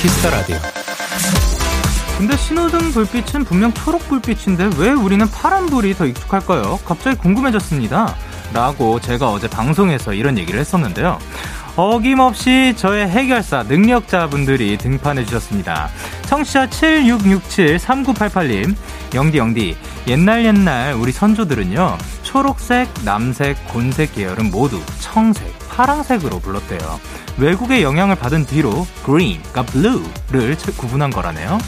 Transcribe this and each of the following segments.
키스 더 라디오. 근데 신호등 불빛은 분명 초록 불빛인데 왜 우리는 파란불이 더 익숙할까요? 갑자기 궁금해졌습니다. 라고 제가 어제 방송에서 이런 얘기를 했었는데요. 어김없이 저의 해결사 능력자분들이 등판해 주셨습니다. 청취자 7667-3988님, 영디 영디, 옛날 옛날 우리 선조들은요, 초록색, 남색, 곤색 계열은 모두 청색, 파랑색으로 불렀대요. 외국의 영향을 받은 뒤로 green과 blue를 구분한 거라네요.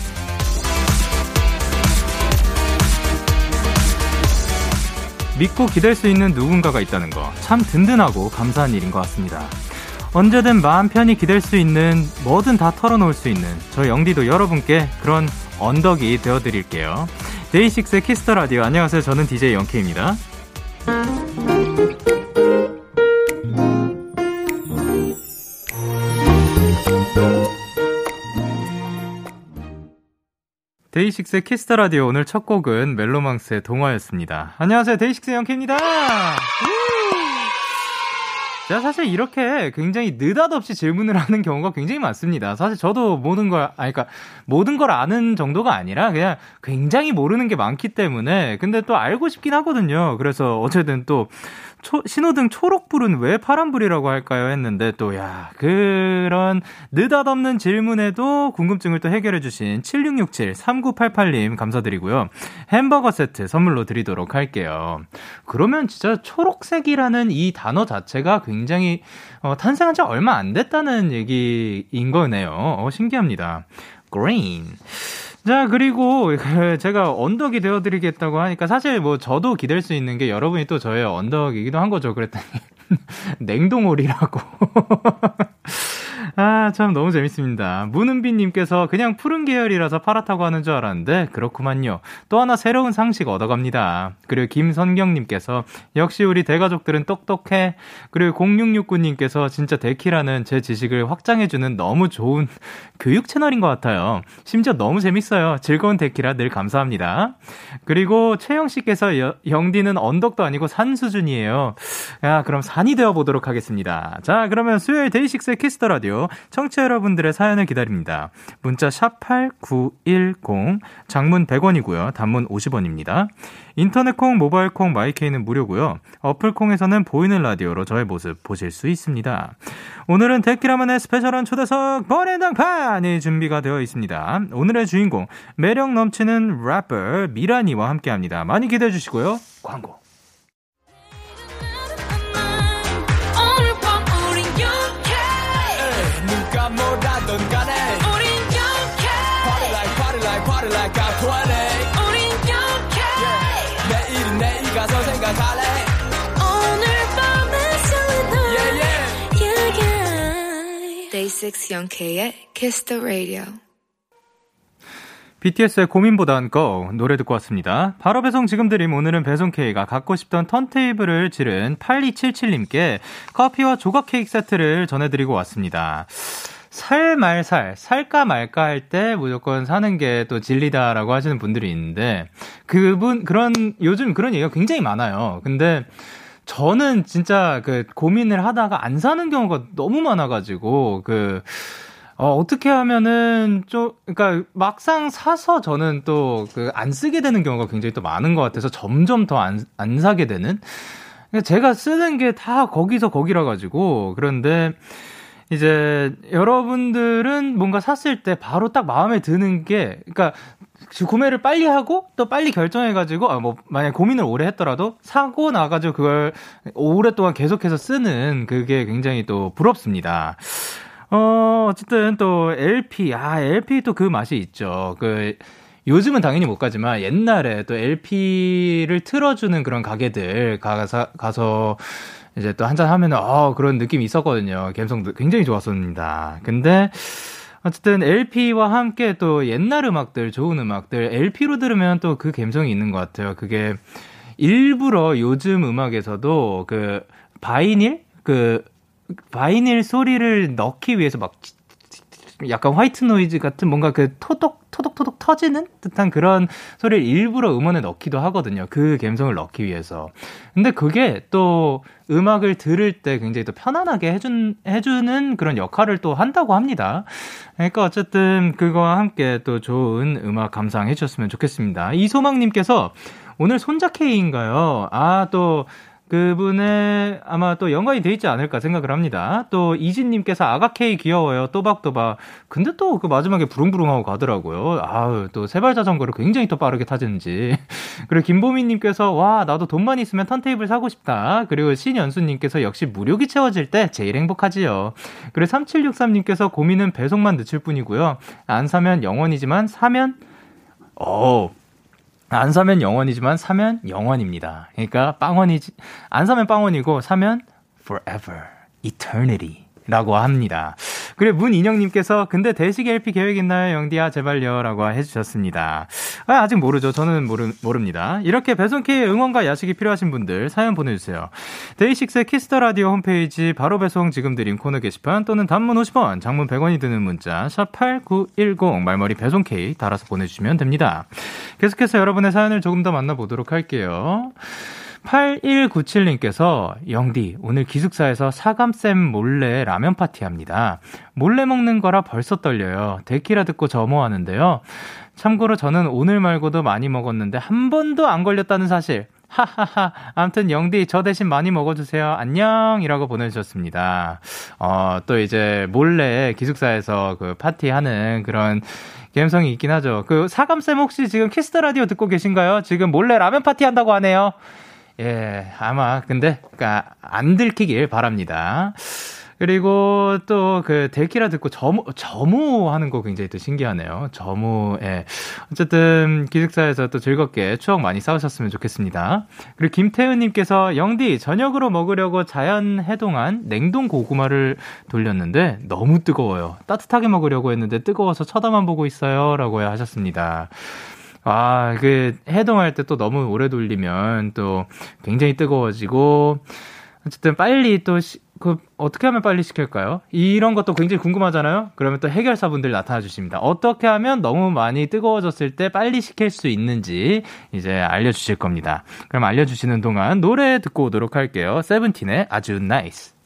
믿고 기댈 수 있는 누군가가 있다는 거 참 든든하고 감사한 일인 것 같습니다. 언제든 마음 편히 기댈 수 있는 뭐든 다 털어놓을 수 있는 저 영디도 여러분께 그런 언덕이 되어드릴게요. 데이식스의 키스 더 라디오 안녕하세요. 저는 DJ 영케입니다. 데이식스의 키스 더 라디오 오늘 첫 곡은 멜로망스의 동화였습니다. 안녕하세요. 데이식스 영케입니다. 제가 사실 이렇게 굉장히 느닷없이 질문을 하는 경우가 굉장히 많습니다. 사실 저도 모든 걸, 아니, 그니까, 모든 걸 아는 정도가 아니라 그냥 굉장히 모르는 게 많기 때문에, 근데 또 알고 싶긴 하거든요. 그래서 어쨌든 또, 초, 신호등 초록불은 왜 파란불이라고 할까요? 했는데 또, 야, 그런 느닷없는 질문에도 궁금증을 또 해결해주신 7667-3988님 감사드리고요. 햄버거 세트 선물로 드리도록 할게요. 그러면 진짜 초록색이라는 이 단어 자체가 굉장히, 어, 탄생한 지 얼마 안 됐다는 얘기인 거네요. 어, 신기합니다. green. 자, 그리고 그 제가 언덕이 되어드리겠다고 하니까 사실 뭐 저도 기댈 수 있는 게 여러분이 또 저의 언덕이기도 한 거죠. 그랬더니 냉동홀이라고. 아, 참 너무 재밌습니다. 문은비님께서 그냥 푸른 계열이라서 파랗다고 하는 줄 알았는데 그렇구만요. 또 하나 새로운 상식 얻어갑니다. 그리고 김선경님께서 역시 우리 대가족들은 똑똑해. 그리고 0669님께서 진짜 데키라는 제 지식을 확장해주는 너무 좋은 교육 채널인 것 같아요. 심지어 너무 재밌어요. 즐거운 데키라 늘 감사합니다. 그리고 최영씨께서 영디는 언덕도 아니고 산 수준이에요. 야, 그럼 산이 되어보도록 하겠습니다. 자, 그러면 수요일 DAY6의 Kiss the Radio 청취자 여러분들의 사연을 기다립니다. 문자 샵8910 장문 100원이고요. 단문 50원입니다. 인터넷 콩, 모바일 콩, My K는 무료고요. 어플 콩에서는 보이는 라디오로 저의 모습 보실 수 있습니다. 오늘은 데키라만의 special한 초대석 번외당판이 준비가 되어 있습니다. 오늘의 주인공 매력 넘치는 래퍼 미라니와 함께합니다. 많이 기대해 주시고요. 광고. I'm 20 우린 영케 yeah. 내일은 내일 가서 생각할래 오늘 밤에 설레 yeah, yeah. yeah, yeah. Day 6 영케의 Kiss the Radio BTS의 고민보단 Go 노래 듣고 왔습니다. 바로 배송 지금 드림 오늘은 배송 K가 갖고 싶던 턴테이블을 지른 8277님께 커피와 조각 케이크 세트를 전해드리고 왔습니다. 살 말살, 살까 말까 할 때 무조건 사는 게 또 진리다라고 하시는 분들이 있는데, 그분, 그런, 요즘 그런 얘기가 굉장히 많아요. 근데, 저는 진짜 그 고민을 하다가 안 사는 경우가 너무 많아가지고, 그, 어, 어떻게 하면은 좀, 그러니까 막상 사서 저는 또 그 안 쓰게 되는 경우가 굉장히 또 많은 것 같아서 점점 더 안, 안 사게 되는? 그러니까 제가 쓰는 게 다 거기서 거기라 가지고, 그런데, 이제 여러분들은 뭔가 샀을 때 바로 딱 마음에 드는 게, 그러니까 구매를 빨리 하고 또 빨리 결정해가지고, 아, 뭐, 만약 고민을 오래 했더라도 사고 나가지고 그걸 오랫동안 계속해서 쓰는 그게 굉장히 또 부럽습니다. 어, 어쨌든 또 LP, 아, LP 또 그 맛이 있죠. 그, 요즘은 당연히 못 가지만 옛날에 또 LP를 틀어주는 그런 가게들 가서, 가서 이제 또 한잔 하면은, 어, 그런 느낌이 있었거든요. 감성도 굉장히 좋았습니다. 근데, 어쨌든 LP와 함께 또 옛날 음악들, 좋은 음악들, LP로 들으면 또 그 감성이 있는 것 같아요. 그게 일부러 요즘 음악에서도 그 Vinyl? 그 vinyl 소리를 넣기 위해서 막 약간 white noise 같은 뭔가 그 토독 토독토독 터지는 듯한 그런 소리를 일부러 음원에 넣기도 하거든요. 그 감성을 넣기 위해서. 근데 그게 또 음악을 들을 때 굉장히 또 편안하게 해준, 해주는 그런 역할을 또 한다고 합니다. 그러니까 어쨌든 그거와 함께 또 좋은 음악 감상해 주셨으면 좋겠습니다. 이소망님께서 오늘 손자 K인가요? 아, 또, 그분의 아마 또 연관이 돼 있지 않을까 생각을 합니다. 또 이진님께서 아가 K 귀여워요. 또박또박. 근데 또 그 마지막에 부릉부릉하고 가더라고요. 아우 또 세발 자전거를 굉장히 또 빠르게 타지는지. 그리고 김보미님께서 와 나도 돈만 있으면 턴테이블 사고 싶다. 그리고 신연수님께서 역시 무료기 채워질 때 제일 행복하지요. 그리고 3763님께서 고민은 배송만 늦출 뿐이고요. 안 사면 0원이지만 사면 어 안 사면 0원이지만 사면 영원입니다. 그러니까 빵원이지 안 사면 빵원이고 사면 forever, eternity. 라고 합니다. 그리고 문인영님께서 근데 DAY6 LP 계획 있나요? 영디야 제발요 라고 해주셨습니다. 아직 모르죠. 저는 모르, 모릅니다. 이렇게 배송K의 응원과 야식이 필요하신 분들 사연 보내주세요. DAY6의 Kiss the Radio 홈페이지 바로 배송 지금 드림 코너 게시판 또는 단문 50원, 장문 100원이 드는 문자 샵8910 말머리 배송K 달아서 보내주시면 됩니다. 계속해서 여러분의 사연을 조금 더 만나보도록 할게요. 8197님께서 영디 오늘 기숙사에서 사감쌤 몰래 라면 파티합니다. 몰래 먹는 거라 벌써 떨려요. 데키라 듣고 점호하는데요. 참고로 저는 오늘 말고도 많이 먹었는데 한 번도 안 걸렸다는 사실. 하하하. 아무튼 영디 저 대신 많이 먹어주세요. 안녕이라고 보내주셨습니다. 어, 또 이제 몰래 기숙사에서 그 파티하는 그런 감성이 있긴 하죠. 그 사감쌤 혹시 지금 Kiss the Radio 듣고 계신가요? 지금 몰래 라면 파티 한다고 하네요. 예, 아마 근데 그러니까 안 들키길 바랍니다. 그리고 또 그 데키라 듣고 점호, 점호하는 거 굉장히 또 신기하네요. 점호, 예. 어쨌든 기숙사에서 또 즐겁게 추억 많이 쌓으셨으면 좋겠습니다. 그리고 김태은님께서 영디, 저녁으로 먹으려고 자연 해동한 냉동 고구마를 돌렸는데 너무 뜨거워요. 따뜻하게 먹으려고 했는데 뜨거워서 쳐다만 보고 있어요. 라고 하셨습니다. 아, 그, 해동할 때 또 너무 오래 돌리면 또 굉장히 뜨거워지고, 어쨌든 빨리 또, 시, 그, 어떻게 하면 빨리 식힐까요? 이런 것도 굉장히 궁금하잖아요? 그러면 또 해결사분들 나타나 주십니다. 어떻게 하면 너무 많이 뜨거워졌을 때 빨리 식힐 수 있는지 이제 알려 주실 겁니다. 그럼 알려 주시는 동안 노래 듣고 오도록 할게요. SEVENTEEN의 아주 NICE.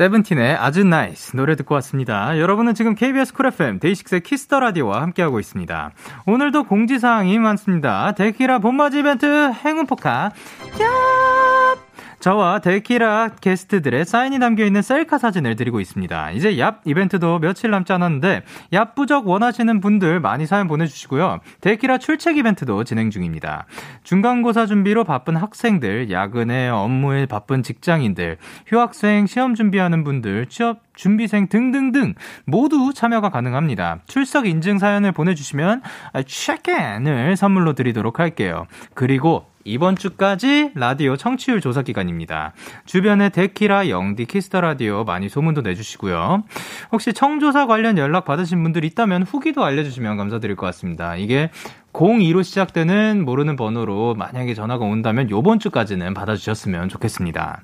SEVENTEEN의 아주 NICE 노래 듣고 왔습니다. 여러분은 지금 KBS 쿨 FM 데이식스의 키스터 라디오와 함께하고 있습니다. 오늘도 공지사항이 많습니다. 데키라 봄맞이 이벤트 행운 포카 야 저와 데키라 게스트들의 사인이 담겨있는 셀카 사진을 드리고 있습니다. 이제 얍 이벤트도 며칠 남지 않았는데 얍 부적 원하시는 분들 많이 사연 보내주시고요. 데키라 출첵 이벤트도 진행 중입니다. 중간고사 준비로 바쁜 학생들, 야근에 업무에 바쁜 직장인들, 휴학생, 시험 준비하는 분들, 취업 준비생 등등등 모두 참여가 가능합니다. 출석 인증 사연을 보내주시면 체크인을 선물로 드리도록 할게요. 그리고 이번 주까지 라디오 청취율 조사 기간입니다. 주변에 데키라 영디 Kiss the Radio 많이 소문도 내주시고요. 혹시 청조사 관련 연락 받으신 분들 있다면 후기도 알려주시면 감사드릴 것 같습니다. 이게 02로 시작되는 모르는 번호로 만약에 전화가 온다면 요번 주까지는 받아주셨으면 좋겠습니다.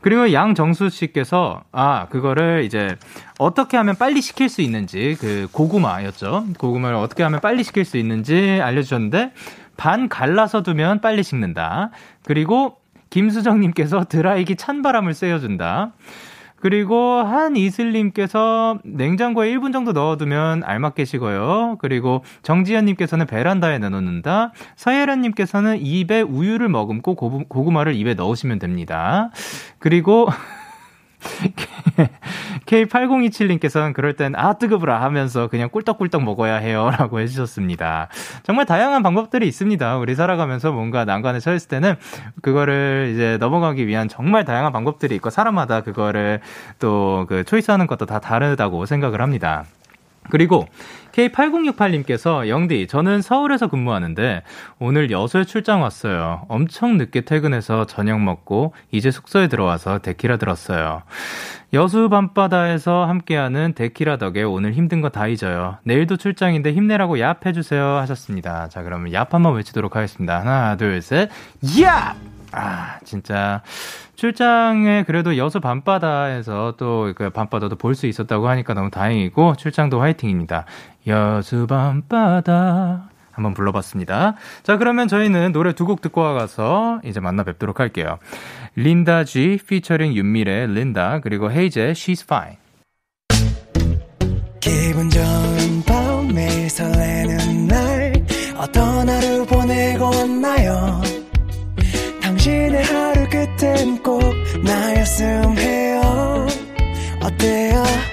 그리고 양정수 씨께서 아 그거를 이제 어떻게 하면 빨리 시킬 수 있는지 그 고구마였죠. 고구마를 어떻게 하면 빨리 시킬 수 있는지 알려주셨는데 반 갈라서 두면 빨리 식는다. 그리고 김수정님께서 드라이기 찬바람을 쐬어준다. 그리고 한이슬님께서 냉장고에 1분 정도 넣어두면 알맞게 식어요. 그리고 정지현님께서는 베란다에 내놓는다. 서예란님께서는 입에 우유를 머금고 고구마를 입에 넣으시면 됩니다. 그리고 K8027님께서는 그럴 땐, 아, 뜨거브라 하면서 그냥 꿀떡꿀떡 먹어야 해요. 라고 해주셨습니다. 정말 다양한 방법들이 있습니다. 우리 살아가면서 뭔가 난관에 처했을 때는 그거를 이제 넘어가기 위한 정말 다양한 방법들이 있고, 사람마다 그거를 또 그 초이스하는 것도 다 다르다고 생각을 합니다. 그리고 K8068님께서 영디, 저는 서울에서 근무하는데 오늘 여수에 출장 왔어요. 엄청 늦게 퇴근해서 저녁 먹고 이제 숙소에 들어와서 데키라 들었어요. 여수 밤바다에서 함께하는 데키라 덕에 오늘 힘든 거 다 잊어요. 내일도 출장인데 힘내라고 얍 해주세요 하셨습니다. 자, 그러면 얍 한번 외치도록 하겠습니다. 하나, 둘, 셋, 얍! 아, 진짜. 출장에 그래도 여수 밤바다에서 또 그 밤바다도 볼 수 있었다고 하니까 너무 다행이고, 출장도 화이팅입니다. 여수 밤바다. 한번 불러봤습니다. 자, 그러면 저희는 노래 두 곡 듣고 와가서 이제 만나 뵙도록 할게요. 린다 G 피처링 윤미래 린다 그리고 헤이제 She's Fine. 기분 좋은 밤 매일 설레는 날 어떤 하루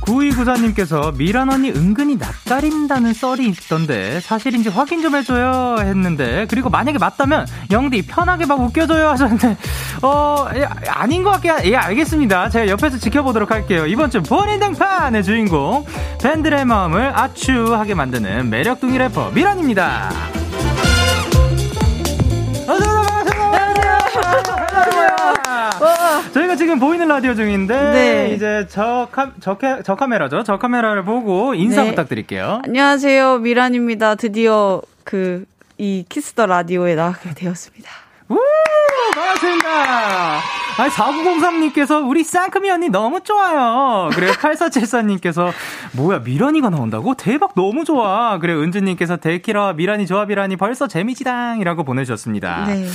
9294님께서 미란 언니 은근히 낯가린다는 썰이 있던데 사실인지 확인 좀 해줘요 했는데 그리고 만약에 맞다면 영디 편하게 막 웃겨줘요 하셨는데 어 예, 아닌 것 같게 예 알겠습니다. 제가 옆에서 지켜보도록 할게요. 이번 주 본인 등판의 주인공 팬들의 마음을 아추하게 만드는 매력둥이 래퍼 미란입니다 저희가 지금 보이는 라디오 중인데 네. 이제 저, 카, 저, 저 카메라죠. 저 카메라를 보고 인사 네. 부탁드릴게요. 안녕하세요. 미란입니다. 드디어 그 이 Kiss the Radio에 나가게 되었습니다. 우! 반갑습니다. 아니, 4903님께서 우리 쌍크미 언니 너무 좋아요. 그래, 8474님께서 뭐야, 미란이가 나온다고? 대박, 너무 좋아. 그래, 은주님께서 데키라와 미란이 조합이라니 벌써 재미지당이라고 보내주셨습니다. 네.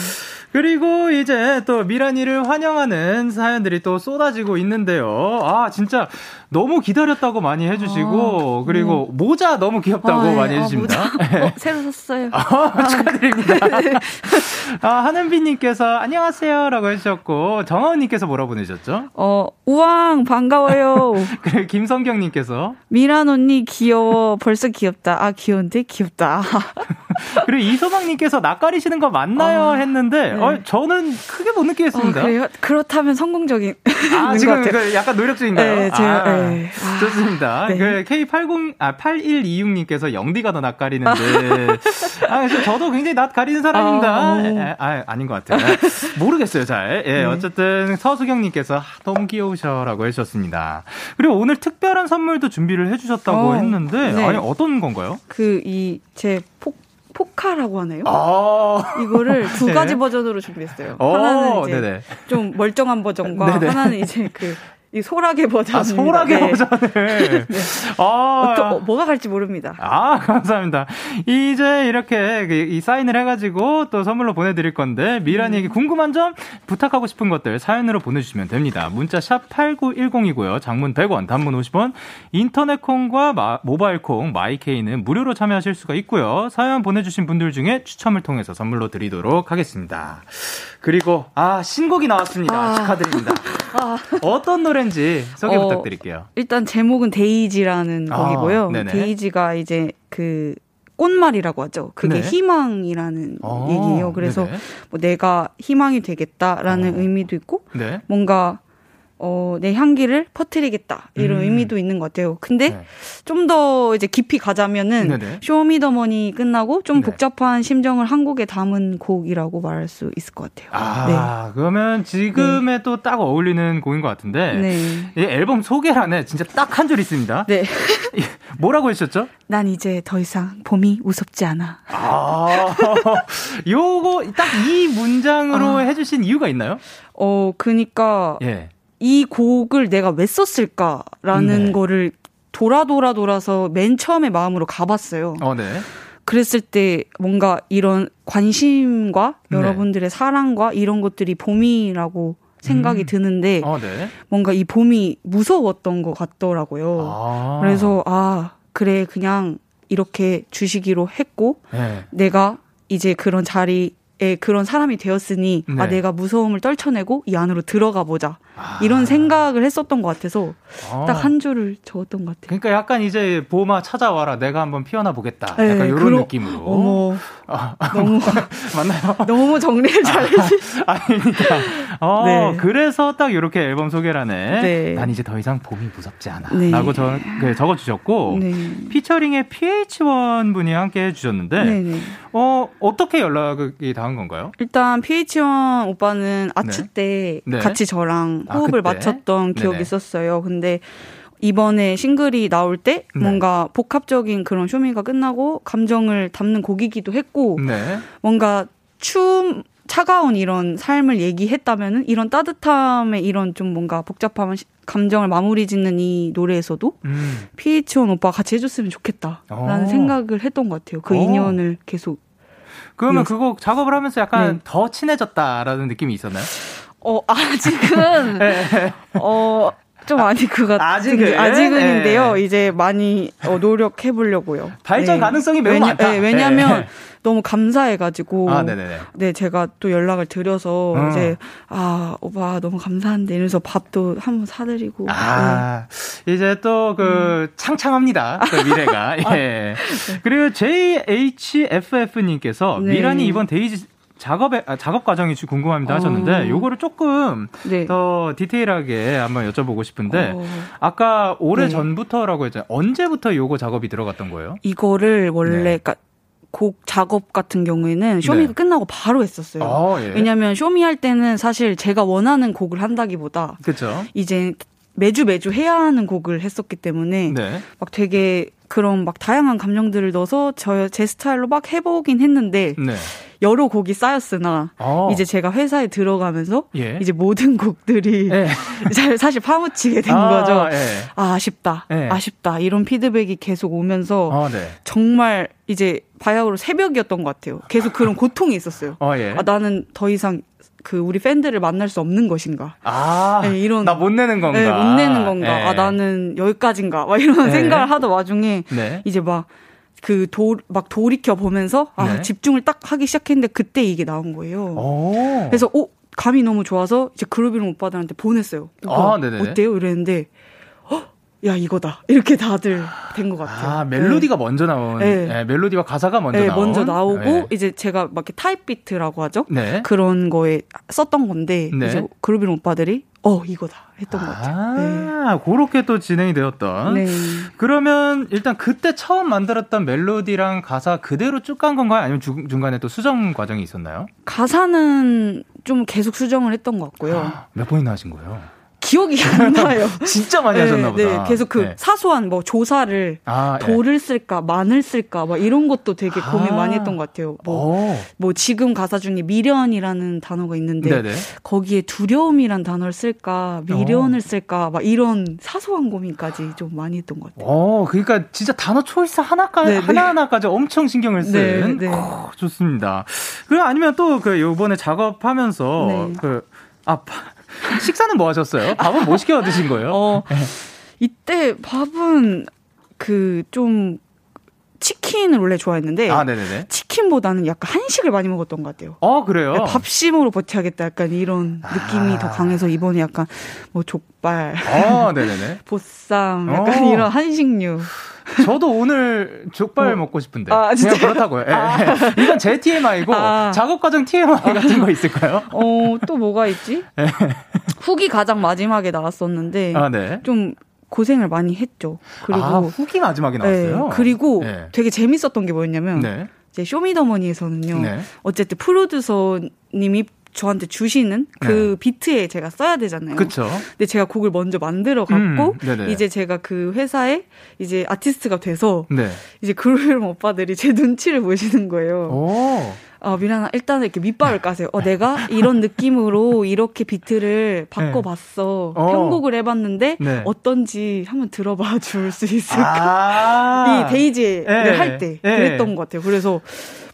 그리고 이제 또 미란이를 환영하는 사연들이 또 쏟아지고 있는데요. 아, 진짜 너무 기다렸다고 많이 해주시고, 아, 그리고 음. 모자 너무 귀엽다고 아, 네. 많이 아, 해주십니다. 아, 어, 새로 샀어요. 아, 축하드립니다. 아, 하는비님께서 안녕하세요 라고 해주셨고, 정하은님께서 뭐라 보내셨죠? 어, 우왕, 반가워요. 그래, 김성경님께서 미란 언니 귀여워. 벌써 귀엽다. 아, 귀여운데? 귀엽다. 그리고 이소방님께서 낯가리시는 거 맞나요? 아, 했는데, 네. 어, 저는 크게 못 느끼겠습니다. 어, 그렇다면 성공적인. 아, 지금 그 약간 노력 중인가요? 네, 제가, 아, 네. 좋습니다. 네. 그 K80, 아, 8126님께서 영디가 더 낯가리는데, 아, 저도 굉장히 낯가리는 사람입니다. 아, 아, 아 닌 것 같아요. 모르겠어요, 잘. 예, 네. 어쨌든 서수경님께서 너무 귀여우셔라고 해주셨습니다. 그리고 오늘 특별한 선물도 준비를 해주셨다고 어, 했는데, 네. 아니, 어떤 건가요? 그, 이, 제 폭, 포카라고 하나요? 아~ 이거를 두 가지 네. 버전으로 준비했어요. 어, 하나는 이제 네네. 좀 멀쩡한 버전과 네네. 하나는 이제 그 이 소라게 버전. 아, 소라게 네. 버전을. 네. 아. 어떠, 뭐가 갈지 모릅니다. 아, 감사합니다. 이제 이렇게 그이 사인을 해가지고 또 선물로 보내드릴 건데, 미란이에게 음. 궁금한 점, 부탁하고 싶은 것들 사연으로 보내주시면 됩니다. 문자 샵 8910이고요. 장문 100원, 단문 50원, 인터넷 콩과 마, 모바일 콩, 마이케이는 무료로 참여하실 수가 있고요. 사연 보내주신 분들 중에 추첨을 통해서 선물로 드리도록 하겠습니다. 그리고, 아, 신곡이 나왔습니다. 아. 축하드립니다. 아. 어떤 노래 노래인지 소개 어, 부탁드릴게요. 일단 제목은 데이지라는 아, 곡이고요. 네네. 데이지가 이제 그 꽃말이라고 하죠. 그게 네. 희망이라는 아, 얘기예요. 그래서 뭐 내가 희망이 되겠다라는 어. 의미도 있고 네. 뭔가 어, 내 향기를 퍼뜨리겠다. 이런 음. 의미도 있는 것 같아요. 근데 네. 좀더 이제 깊이 가자면은 네네. Show Me The Money 끝나고 좀 네. 복잡한 심정을 한 곡에 담은 곡이라고 말할 수 있을 것 같아요. 아, 네. 그러면 지금에 네. 또딱 어울리는 곡인 것 같은데. 네. 이 앨범 소개란에 진짜 딱 한 줄 있습니다. 네. 뭐라고 하셨죠? 난 이제 더 이상 봄이 무섭지 않아. 아, 요거 딱 이 문장으로 아. 해주신 이유가 있나요? 어, 그니까. 예. 이 곡을 내가 왜 썼을까라는 네. 거를 돌아 돌아 돌아서 맨 처음에 마음으로 가봤어요. 어, 네. 그랬을 때 뭔가 이런 관심과 네. 여러분들의 사랑과 이런 것들이 봄이라고 생각이 음. 드는데 어, 네. 뭔가 이 봄이 무서웠던 것 같더라고요. 아. 그래서 아 그래 그냥 이렇게 주시기로 했고 네. 내가 이제 그런 자리 에 그런 사람이 되었으니 아, 네. 아 내가 무서움을 떨쳐내고 이 안으로 들어가 보자 아. 이런 생각을 했었던 것 같아서 아. 딱한 줄을 적었던 것 같아요. 그러니까 약간 이제 보마 찾아와라 내가 한번 피어나 보겠다. 네, 약간 이런 그러, 느낌으로. 어머. 아, 너무 맞나요? 너무 정리를 잘해주. 아닙니다. 어, 네. 그래서 딱 이렇게 앨범 소개란에 네. 난 이제 더 이상 봄이 무섭지 않아라고 네. 그 적어주셨고 네. 피처링의 PH1 분이 함께 해주셨는데 네, 네. 어 어떻게 연락이 닿은 건가요? 일단 PH1 오빠는 아츠 때 같이 저랑 아, 호흡을 아, 맞췄던 기억이 있었어요. 근데 이번에 싱글이 나올 때 네. 뭔가 복합적인 그런 쇼미가 끝나고 감정을 담는 곡이기도 했고 네. 뭔가 추움 차가운 이런 삶을 얘기했다면은 이런 따뜻함의 이런 좀 뭔가 복잡한 감정을 마무리 짓는 이 노래에서도 음. PH1 오빠 같이 해줬으면 좋겠다라는 오. 생각을 했던 것 같아요. 그 오. 인연을 계속. 그러면 그 곡 작업을 하면서 약간 네. 더 친해졌다라는 느낌이 있었나요? 어, 아직은, 네. 어, 좀 많이 그가 아직은 아직은인데요. 네. 이제 많이 어, 노력해 보려고요. 발전 네. 가능성이 매우 왜냐, 많다. 네, 왜냐하면 네. 너무 감사해가지고 아, 네 제가 또 연락을 드려서 어. 이제 아 오빠 너무 감사한데 이러면서 밥도 한번 사드리고 아 네. 이제 또 그 음. 창창합니다 그 미래가 아, 예 그리고 JHFF님께서 네. 미란이 이번 데이지 작업의 아, 작업 과정이 궁금합니다 어. 하셨는데 요거를 조금 네. 더 디테일하게 한번 여쭤보고 싶은데 어. 아까 오래 네. 전부터라고 했잖아요. 언제부터 요거 작업이 들어갔던 거예요? 이거를 원래 네. 그러니까 곡 작업 같은 경우에는 쇼미가 네. 끝나고 바로 했었어요. 어, 예. 왜냐하면 쇼미 할 때는 사실 제가 원하는 곡을 한다기보다 그쵸? 이제 매주 매주 해야 하는 곡을 했었기 때문에 네. 막 되게 그런 막 다양한 감정들을 넣어서 저 제 스타일로 막 해보긴 했는데 네. 여러 곡이 쌓였으나 어. 이제 제가 회사에 들어가면서 예. 이제 모든 곡들이 예. 사실 파묻히게 된 아, 거죠. 예. 아, 아쉽다, 예. 아쉽다 이런 피드백이 계속 오면서 어, 네. 정말 이제 바야흐로 새벽이었던 것 같아요. 계속 그런 고통이 있었어요. 어, 예. 아, 나는 더 이상 그 우리 팬들을 만날 수 없는 것인가? 아, 네, 이런 나 못 내는 건가? 네, 못 내는 건가? 아, 나는 여기까지인가? 막 이런 생각을 하던 와중에 네. 이제 막 그 도, 막 돌이켜 보면서 아, 네. 집중을 딱 하기 시작했는데 그때 이게 나온 거예요. 오. 그래서 오, 감이 너무 좋아서 이제 그루비룸 오빠들한테 보냈어요. 아, 어때요? 이랬는데 야 이거다 이렇게 다들 된 것 같아요. 아 멜로디가 네. 먼저 나온, 네. 네. 멜로디와 가사가 먼저 네, 나온. 먼저 나오고 네. 이제 제가 막 이렇게 타입 비트라고 하죠. 네. 그런 거에 썼던 건데 이제 그루빈 오빠들이 어 이거다 했던 것 같아요. 아, 그렇게 또 진행이 되었던. 그러면 일단 그때 처음 만들었던 멜로디랑 가사 그대로 쭉 간 건가요? 아니면 중, 중간에 또 수정 과정이 있었나요? 가사는 좀 계속 수정을 했던 것 같고요. 아, 몇 번이나 하신 거예요? 기억이 안 나요. 진짜 많이 네, 하셨나 보다. 네, 계속 그 네. 사소한 뭐 조사를 아, 예. 돌을 쓸까 마늘 쓸까 막 이런 것도 되게 고민 아. 많이 했던 것 같아요. 뭐, 뭐 지금 가사 중에 미련이라는 단어가 있는데 네네. 거기에 두려움이란 단어를 쓸까 미련을 오. 쓸까 막 이런 사소한 고민까지 좀 많이 했던 것 같아요. 어, 그러니까 진짜 단어 초이스 하나까지 네네. 하나하나까지 엄청 신경을 쓴. 네, 네. 오, 좋습니다. 그리고 아니면 또 그 요번에 작업하면서 네. 그 아, 식사는 뭐 하셨어요? 밥은 뭐 시켜 드신 거예요? 어, 이때 밥은 그 좀 치킨을 원래 좋아했는데 아, 치킨보다는 약간 한식을 많이 먹었던 것 같아요. 어, 그래요? 밥심으로 버텨야겠다. 약간 이런 느낌이 아. 더 강해서 이번에 약간 뭐 족발, 아, 네네네. 보쌈, 약간 어. 이런 한식류. 저도 오늘 족발 어. 먹고 싶은데. 아, 그냥 그렇다고요. 예. 아. 이건 제 TMI고 아. 작업 과정 TMI 같은 거 있을까요? 어, 또 뭐가 있지? 예. 후기 가장 마지막에 나왔었는데 아, 네. 좀 고생을 많이 했죠. 그리고 아, 후기 마지막에 나왔어요. 네, 그리고 네. 되게 재밌었던 게 뭐였냐면 네. 이제 쇼미더머니에서는요. 네. 어쨌든 프로듀서님이 저한테 주시는 그 네. 비트에 제가 써야 되잖아요. 그렇죠. 근데 제가 곡을 먼저 만들어 갖고 음, 이제 제가 그 회사에 이제 아티스트가 돼서 네. 이제 그룹 오빠들이 제 눈치를 보시는 거예요. 오. 어, 미란아, 일단은 이렇게 밑밥을 까세요. 어, 내가 이런 느낌으로 이렇게 비트를 바꿔봤어. 네. 어. 편곡을 해봤는데, 네. 어떤지 한번 들어봐 줄 수 있을까? 아~ 이 데이지를 네. 할 때, 네. 그랬던 것 같아요. 그래서,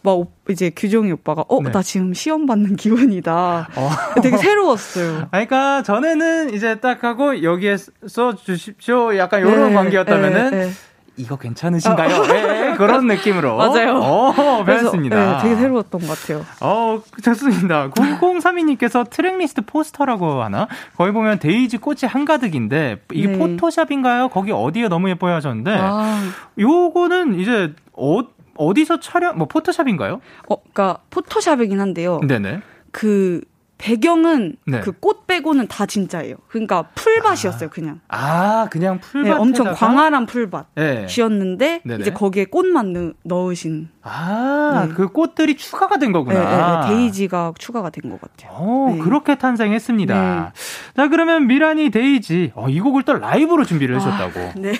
막 이제 규정이 오빠가 어나 네. 지금 시험 받는 기분이다. 어. 되게 새로웠어요. 그러니까 전에는 이제 딱 하고 여기에 써 주십시오. 약간 이런 네, 관계였다면은 네, 네. 이거 괜찮으신가요? 어. 네, 그런 느낌으로. 맞아요. 어, 배웠습니다. 네, 되게 새로웠던 것 같아요. 어, 좋습니다. 0032님께서 tracklist 포스터라고 하나? 거기 보면 데이지 꽃이 한가득인데, 이게 네. 포토샵인가요? 거기 어디에 너무 예뻐요 하셨는데, 아. 요거는 이제, 어, 어디서 촬영, 뭐 포토샵인가요? 어, 그니까 포토샵이긴 한데요. 네네. 그 배경은 네. 그꽃 빼고는 다 진짜예요. 그러니까 풀밭이었어요, 아. 그냥. 아, 그냥 풀밭. 네, 엄청 광활한 풀밭이었는데 네. 이제 거기에 꽃만 넣, 으신 아, 네. 그 꽃들이 추가가 된 거구나. 네, 네, 데이지가 추가가 된 것 같아요. 어, 그렇게 탄생했습니다. 자, 그러면 미란이 데이지. 어, 이 곡을 또 라이브로 준비를 하셨다고. 아, 네.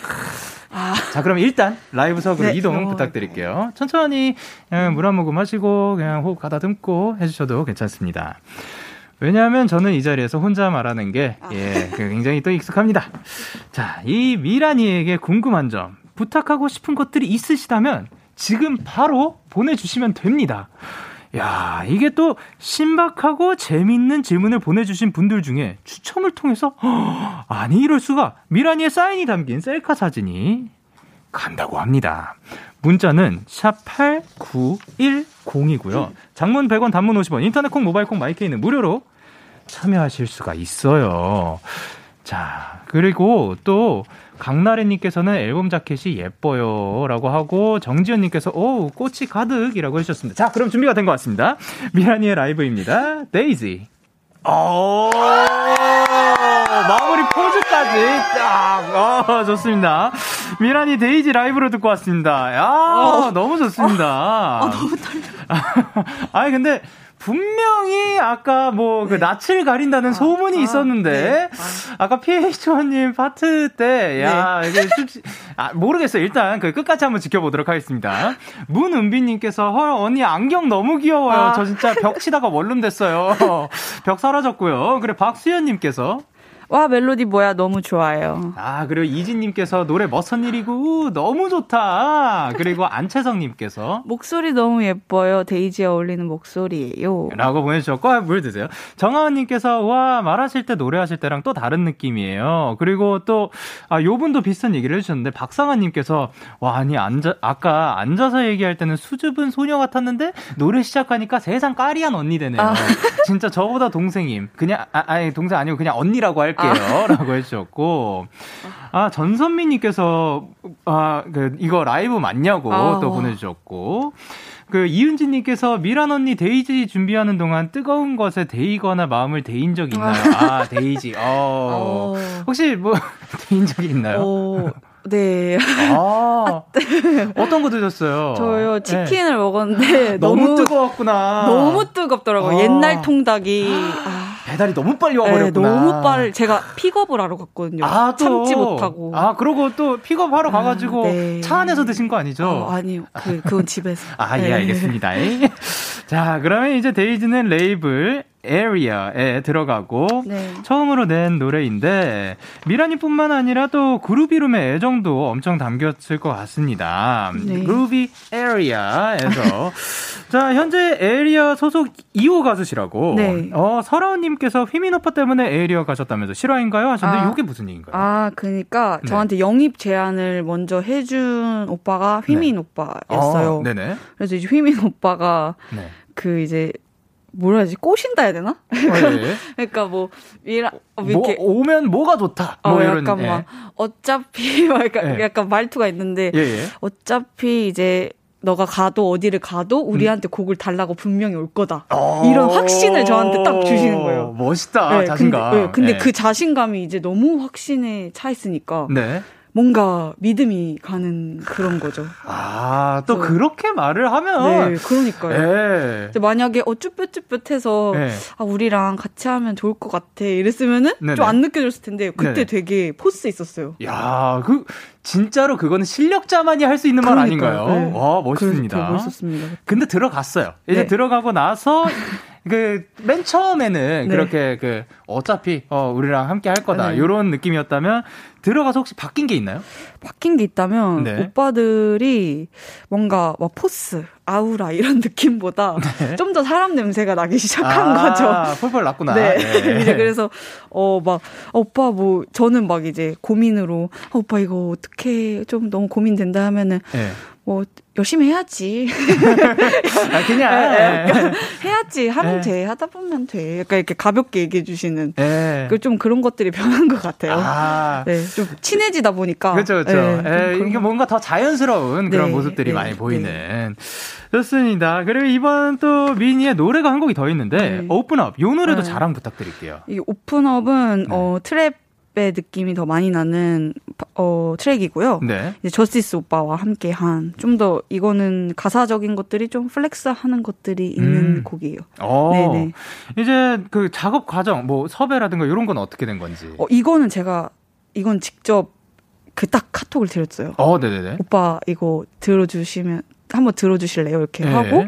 아. 자, 그럼 일단 라이브석으로 네, 이동 어, 부탁드릴게요. 천천히 물 한 모금 하시고 그냥 호흡 가다듬고 해주셔도 괜찮습니다. 왜냐하면 저는 이 자리에서 혼자 말하는 게 아. 예, 그 굉장히 또 익숙합니다. 자, 이 미란이에게 궁금한 점, 부탁하고 싶은 것들이 있으시다면 지금 바로 보내주시면 됩니다. 야, 이게 또 신박하고 재밌는 질문을 보내주신 분들 중에 추첨을 통해서, 허, 아니, 이럴 수가. 미라니의 사인이 담긴 셀카 사진이 간다고 합니다. 문자는 샵 8910이고요. 장문 100원, 단문 50원, 인터넷 콩, 모바일 콩, My K는 무료로 참여하실 수가 있어요. 자, 그리고 또 강나래님께서는 앨범 자켓이 예뻐요. 라고 하고, 정지현님께서, 오, 꽃이 가득이라고 해주셨습니다. 자, 그럼 준비가 된 것 같습니다. 미란이의 라이브입니다. 데이지. 오, 마무리 포즈까지. 딱, 어, 좋습니다. 미라니 데이지 라이브로 듣고 왔습니다. 야, 어. 너무 좋습니다. 어, 너무 떨려. 아니, 근데, 분명히 아까 뭐그 네. 낯을 가린다는 아, 소문이 아, 있었는데 네. 아. 까 PH1님 파트 때 야, 네. 이게 솔직 아, 모르겠어요. 일단 그 끝까지 한번 지켜보도록 하겠습니다. 문은비님께서 헐 언니 안경 너무 귀여워요. 아. 저 진짜 벽 치다가 원룸 됐어요. 벽 사라졌고요. 그래 박수현님께서 와 멜로디 뭐야 너무 좋아요. 아 그리고 이진님께서 노래 멋선 일이고 너무 좋다. 그리고 안채성님께서 목소리 너무 예뻐요. 데이지에 어울리는 목소리예요. 라고 보내주셨고 아, 물 드세요. 정하은님께서 와 말하실 때 노래하실 때랑 또 다른 느낌이에요. 그리고 또 아, 요분도 비슷한 얘기를 해주셨는데 박상아님께서 와 아니 앉아 아까 앉아서 얘기할 때는 수줍은 소녀 같았는데 노래 시작하니까 세상 까리한 언니 되네요. 아. 진짜 저보다 동생임. 그냥 아, 아니 동생 아니고 그냥 언니라고 할게. 할게요. 아. 라고 해주셨고, 아, 전선미님께서, 아, 그, 이거 라이브 맞냐고 아. 또 보내주셨고, 그 이은지님께서 미란 언니 데이지 준비하는 동안 뜨거운 것에 데이거나 마음을 데인 적 있나요? 아, 데이지. 어. 어. 혹시 뭐, 데인 적이 있나요? 어. 네. 아, 어떤 거 드셨어요? 저요 치킨을 네. 먹었는데 너무, 너무, 뜨거웠구나. 너무 뜨겁더라고요. 아. 옛날 통닭이 아. 배달이 너무 빨리 와버렸구나. 네, 너무 빨리 제가 픽업을 하러 갔거든요. 아, 참지 못하고. 아 그러고 또 픽업하러 아, 가가지고 네. 차 안에서 드신 거 아니죠? 어, 아니요. 그 그건 집에서. 아 예, 알겠습니다. 자 그러면 이제 데이지는 레이블 Area에 들어가고 네. 처음으로 낸 노래인데 미라니뿐만 아니라 또 이름의 애정도 엄청 담겼을 것 같습니다. 네. 그루비룸 Area에서 자 현재 Area 소속 2호 가수시라고 네. 어 설아우님께서 휘민 오빠 때문에 Area 가셨다면서 실화인가요 하셨는데 아, 이게 무슨 얘기인가요? 아 그러니까 네. 저한테 영입 제안을 먼저 해준 오빠가 휘민 네. 오빠였어요. 어, 네네. 그래서 이제 휘민 오빠가 네. 그 이제 뭐라 하지 꼬신다 해야 되나? 어, 예. 그러니까 뭐 이라 뭐, 이렇게 뭐, 오면 뭐가 좋다. 뭐 어, 이런, 약간 예. 막 어차피 막 약간, 예. 약간 말투가 있는데 예, 예. 어차피 이제 너가 가도 어디를 가도 우리한테 음. 곡을 달라고 분명히 올 거다. 어. 이런 확신을 저한테 딱 주시는 거예요. 멋있다. 네, 자신감. 근데, 네, 근데 네. 그 자신감이 이제 너무 확신에 차 있으니까 네. 뭔가 믿음이 가는 그런 거죠. 아, 또 그렇게 말을 하면. 네, 그러니까요. 네. 만약에 어, 쭈뼛쭈뼛해서, 네. 아, 우리랑 같이 하면 좋을 것 같아. 이랬으면은 좀 안 느껴졌을 텐데, 그때 네네. 되게 포스 있었어요. 야 그, 진짜로 그거는 실력자만이 할 수 있는 말 아닌가요? 네. 와, 멋있습니다. 그, 멋있습니다. 근데 들어갔어요. 이제 네. 들어가고 나서, 그 맨 처음에는 네. 그렇게 그 어차피 어 우리랑 함께 할 거다 네. 이런 느낌이었다면 들어가서 혹시 바뀐 게 있나요? 바뀐 게 있다면 네. 오빠들이 뭔가 막 포스, 아우라 이런 느낌보다 네. 좀더 사람 냄새가 나기 시작한 아, 거죠. 펄펄 났구나. 네. 네. 이제 그래서 어막 어, 오빠 뭐 저는 막 이제 고민으로 어, 오빠 이거 어떻게 좀 너무 고민된다 하면은 네. 뭐 열심히 해야지. 아, 그냥 네, 네. 해야지 하면 네. 돼 하다 보면 돼. 약간 이렇게 가볍게 얘기해 주시는. 네. 좀 그런 것들이 변한 것 같아요. 아. 네, 좀 친해지다 보니까. 그렇죠, 그렇죠. 네, 이게 뭔가 더 자연스러운 그런 네. 모습들이 네. 많이 보이는. 좋습니다. 그리고 이번 또 미니의 노래가 한 곡이 더 있는데 오픈업 요 노래도 자랑 부탁드릴게요. 이 Open Up은 어 trap의 느낌이 더 많이 나는 어 트랙이고요. 네. 이제 저스디스 오빠와 함께 한 좀 더 이거는 가사적인 것들이 좀 flex하는 것들이 있는 음. 곡이에요. 어. 네네. 이제 그 작업 과정 뭐 섭외라든가 이런 건 어떻게 된 건지. 어 이거는 제가 이건 직접 그 딱 카톡을 드렸어요. 어, 네네네. 오빠 이거 들어주시면 한번 들어주실래요? 이렇게 네. 하고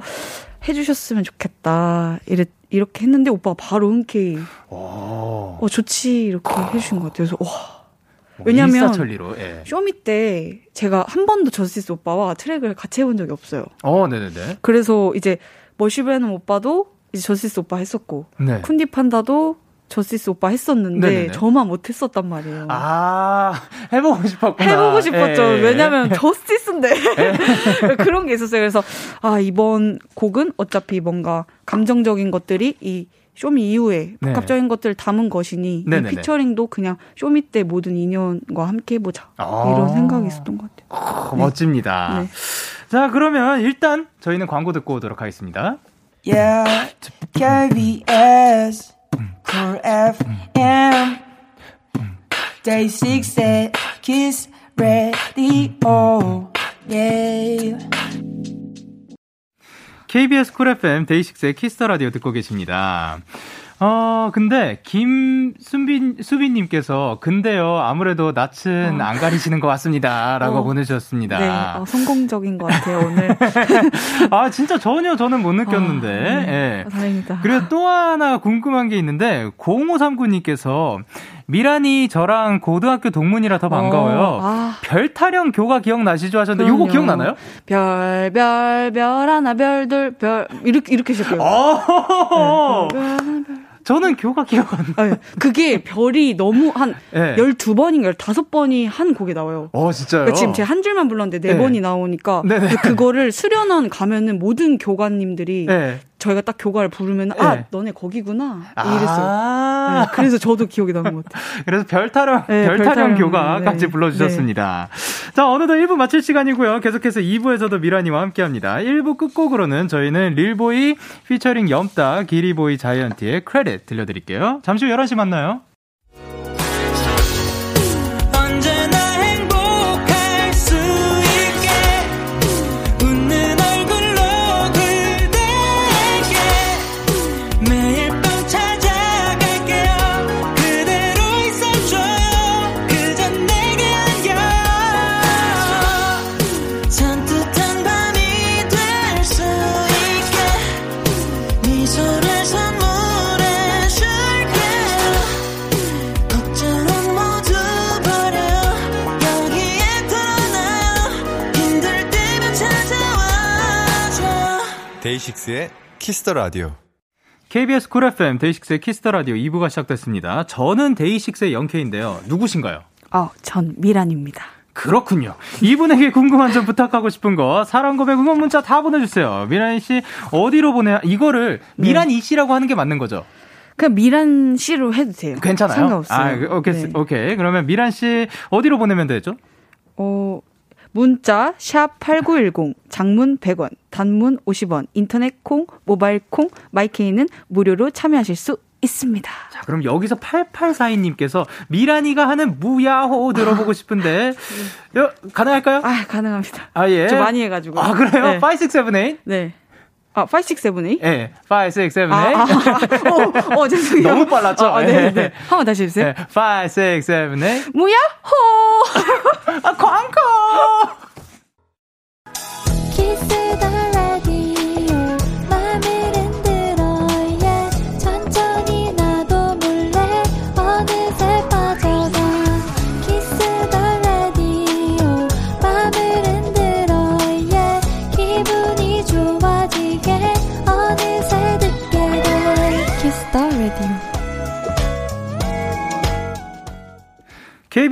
해주셨으면 좋겠다. 이랬 이렇게 했는데 오빠가 바로 흔쾌히 어 좋지 이렇게 해주신 것 같아요. 그래서 와. 뭐 왜냐면 예. 쇼미 때 제가 한 번도 저스디스 오빠와 트랙을 같이 해본 적이 없어요. 어, 네네네. 그래서 이제 머쉬베놈 오빠도 이제 저스디스 오빠 했었고 네. 쿤디 판다도 저스디스 오빠 했었는데 네네네. 저만 못 했었단 말이에요. 아 해보고 싶었구나. 해보고 싶었죠. 에. 예. 왜냐면 저스디스인데 에. 그런 게 있었어요. 그래서 아 이번 곡은 어차피 뭔가 감정적인 것들이 이 쇼미 이후에 네. 복합적인 네. 것들을 담은 것이니 이 피처링도 그냥 쇼미 때 모든 인연과 함께 해보자 아~ 이런 생각이 있었던 것 같아요. 아, 네. 멋집니다. 네. 자 그러면 일단 저희는 광고 듣고 오도록 하겠습니다. Yeah, KBS Cool FM 6의 Kiss Radio yeah. KBS 쿨 FM 데이식스의 키스터 라디오 듣고 계십니다. 어, 근데, 김수빈, 수빈 님께서, 근데요, 아무래도 낯은 어. 안 가리시는 것 같습니다. 라고 어. 보내주셨습니다. 네, 어, 성공적인 것 같아요, 오늘. 아, 진짜 전혀 저는 못 느꼈는데. 아, 네. 네. 다행이다. 그리고 또 하나 궁금한 게 있는데, 0539 님께서, 미란이 저랑 고등학교 동문이라 더 반가워요. 어, 아. 별 타령 교가 기억나시죠 하셨는데 요거 기억나나요? 별, 별, 별 하나, 별, 둘, 별, 이렇게, 이렇게 시작해요. 어. 네, 별, 별 별. 저는 교가 기억 안 나요. 아, 그게 별이 너무 한 네. 12번인가 15번이 한 곡에 나와요. 어, 진짜요? 그러니까 지금 제가 한 줄만 불렀는데 4번이 네. 나오니까 네네. 그거를 수련원 가면은 모든 교관님들이 네. 저희가 딱 교가를 부르면 아 네. 너네 거기구나 이랬어요. 아~ 네, 그래서 저도 기억이 나는 것 같아요. 그래서 별타령 네, 별타령 교가까지 네. 불러주셨습니다. 네. 자 어느덧 1부 마칠 시간이고요. 계속해서 2부에서도 미라니와 함께 합니다. 1부 끝곡으로는 저희는 릴보이 피처링 염따 기리보이 자이언티의 크레딧 들려드릴게요. 잠시 후 11시 만나요. 데이식스의 키스터 라디오. KBS 쿨 FM 데이식스의 키스터 라디오 2부가 시작됐습니다. 저는 데이식스의 영케인데요. 누구신가요? 어, 전 미란입니다. 그렇군요. 이분에게 궁금한 점 부탁하고 싶은 거 사랑 고백 응원 문자 다 보내주세요. 미란 씨 어디로 보내? 이거를 네. 미란 이 씨라고 하는 게 맞는 거죠? 그냥 미란 씨로 해도 돼요. 괜찮아요. 상관없어요. 아, 그, 오케이, 네. 오케이. 그러면 미란 씨 어디로 보내면 되죠? 어, 문자 샵 8910 장문 100원 단문 50원 인터넷 콩 모바일 콩 마이케이는 무료로 참여하실 수 있습니다. 자, 그럼 여기서 8842님께서 미란이가 하는 무야호 들어보고 아. 싶은데 여, 가능할까요? 아, 가능합니다. 아, 예. 저 많이 해가지고. 아, 그래요? 네. 5, 6, 7, 8? 네. 아, 5, 6, 7, 8? 네, 5, 6, 7, 8. 아, 아, 어, 어, 죄송해요. 너무 빨랐죠? 아, 네, 네. 한 번 다시 해주세요. 네, 5, 6, 7, 8. 무야호! 아, 광고!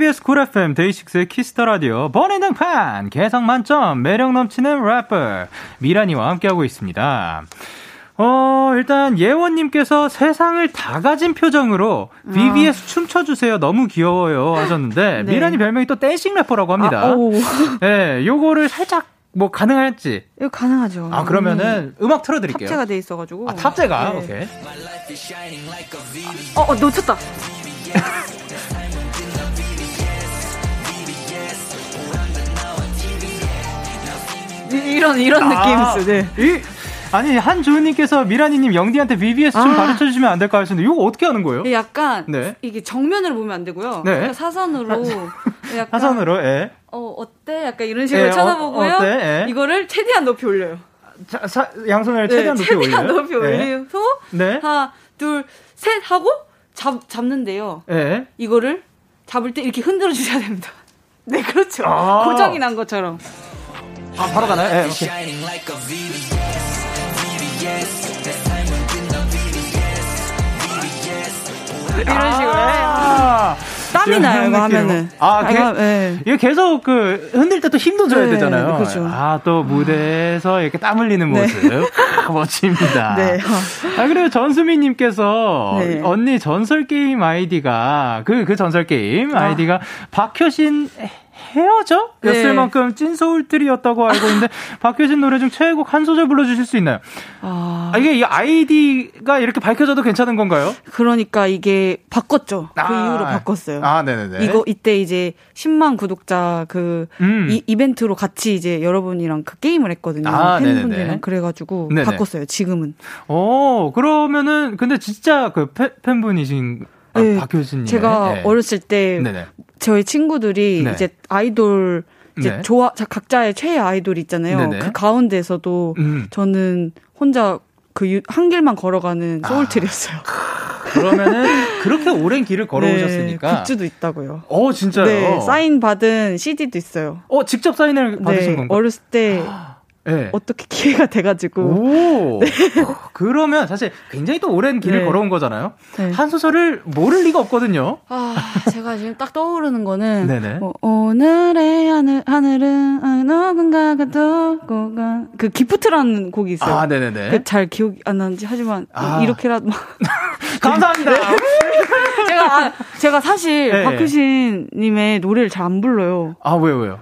KBS 쿨 FM 데이식스의 키스터 라디오 버닝 등판 개성 만점 매력 넘치는 래퍼 미라니와 함께하고 있습니다. 어, 일단 예원님께서 세상을 다 가진 표정으로 VVS 아. 춤춰주세요. 너무 귀여워요. 하셨는데, 네. 미란이 별명이 또 dancing 래퍼라고 합니다. 아, 네, 요거를 살짝 뭐 가능할지? 이거 가능하죠. 아 그러면은 음. 악 틀어드릴게요. 탑재가 돼 있어가지고. 아 탑재가 네. 오케이. 어, 어 놓쳤다. 이런 이런 아, 느낌이었어요. 네. 이, 아니 한주은님께서 미라니님 영디한테 BBS 좀 아. 가르쳐 주시면 안 될까 하시는데 이거 어떻게 하는 거예요? 약간 네. 이게 정면으로 보면 안 되고요. 네. 사선으로 약간 사선으로 예. 어 어때? 약간 이런 식으로 예, 어, 쳐다보고요. 어, 예. 이거를 최대한 높이 올려요. 자, 사, 양손을 네, 최대한 높이 올려요. 최대한 높이 올려서 네. 하나 둘 셋 하고 잡 잡는데요. 예. 이거를 잡을 때 이렇게 흔들어 주셔야 됩니다. 네, 그렇죠. 아. 고정이 난 것처럼. 아, 바로 가나요? 예, 오케이. 이런 식으로. 아~ 땀이 나요, 이거 하면은. 아, 게, 아, 네. 이거 계속 그 흔들 때 또 힘도 줘야 네, 되잖아요. 그렇죠. 아, 또 무대에서 이렇게 땀 흘리는 네. 모습. 네. 멋집니다. 네. 아, 그리고 전수미님께서 네. 언니 전설 게임 아이디가 그, 그 전설 게임 아. 아이디가 박효신 헤어져? 였을 네. 만큼 찐 소울트리였다고 알고 있는데 박효신 노래 중 최애곡 한 소절 불러주실 수 있나요? 아... 아 이게 이 아이디가 이렇게 밝혀져도 괜찮은 건가요? 그러니까 이게 바꿨죠. 그 아... 그 이후로 바꿨어요. 아, 네네네. 이거 이때 이제 10만 구독자 그 음. 이, 이벤트로 같이 이제 여러분이랑 그 게임을 했거든요. 아, 팬분들이랑 그래가지고 네네. 바꿨어요. 지금은. 어 그러면은 근데 진짜 그 팬, 팬분이신 아, 네, 박효신님. 제가 네. 어렸을 때 네네. 저희 친구들이 네. 이제 아이돌 이제 네. 좋아 각자의 최애 아이돌 있잖아요. 네네. 그 가운데서도 음. 저는 혼자 그 한 길만 걸어가는 아. 소울트리였어요. 아, 그러면은 그렇게 오랜 길을 걸어오셨으니까 네, 굿즈도 있다고요. 어 진짜요? 네, 사인 받은 CD도 있어요. 어 직접 사인을 받으신 네, 건가요? 어렸을 때 네. 어떻게 기회가 돼가지고. 오. 네. 그러면 사실 굉장히 또 오랜 길을 네. 걸어온 거잖아요. 네. 한 소설을 모를 리가 없거든요. 아, 제가 지금 딱 떠오르는 거는 네네. 뭐, 오늘의 하늘 하늘은 누군가가 두고 간그 기프트라는 곡이 있어요. 아, 네네네. 그 잘 기억이 안 나는지 하지만 아. 이렇게라도 감사합니다. 네. 제가 아, 제가 사실 네. 박효신님의 노래를 잘 안 불러요. 아 왜요 왜요?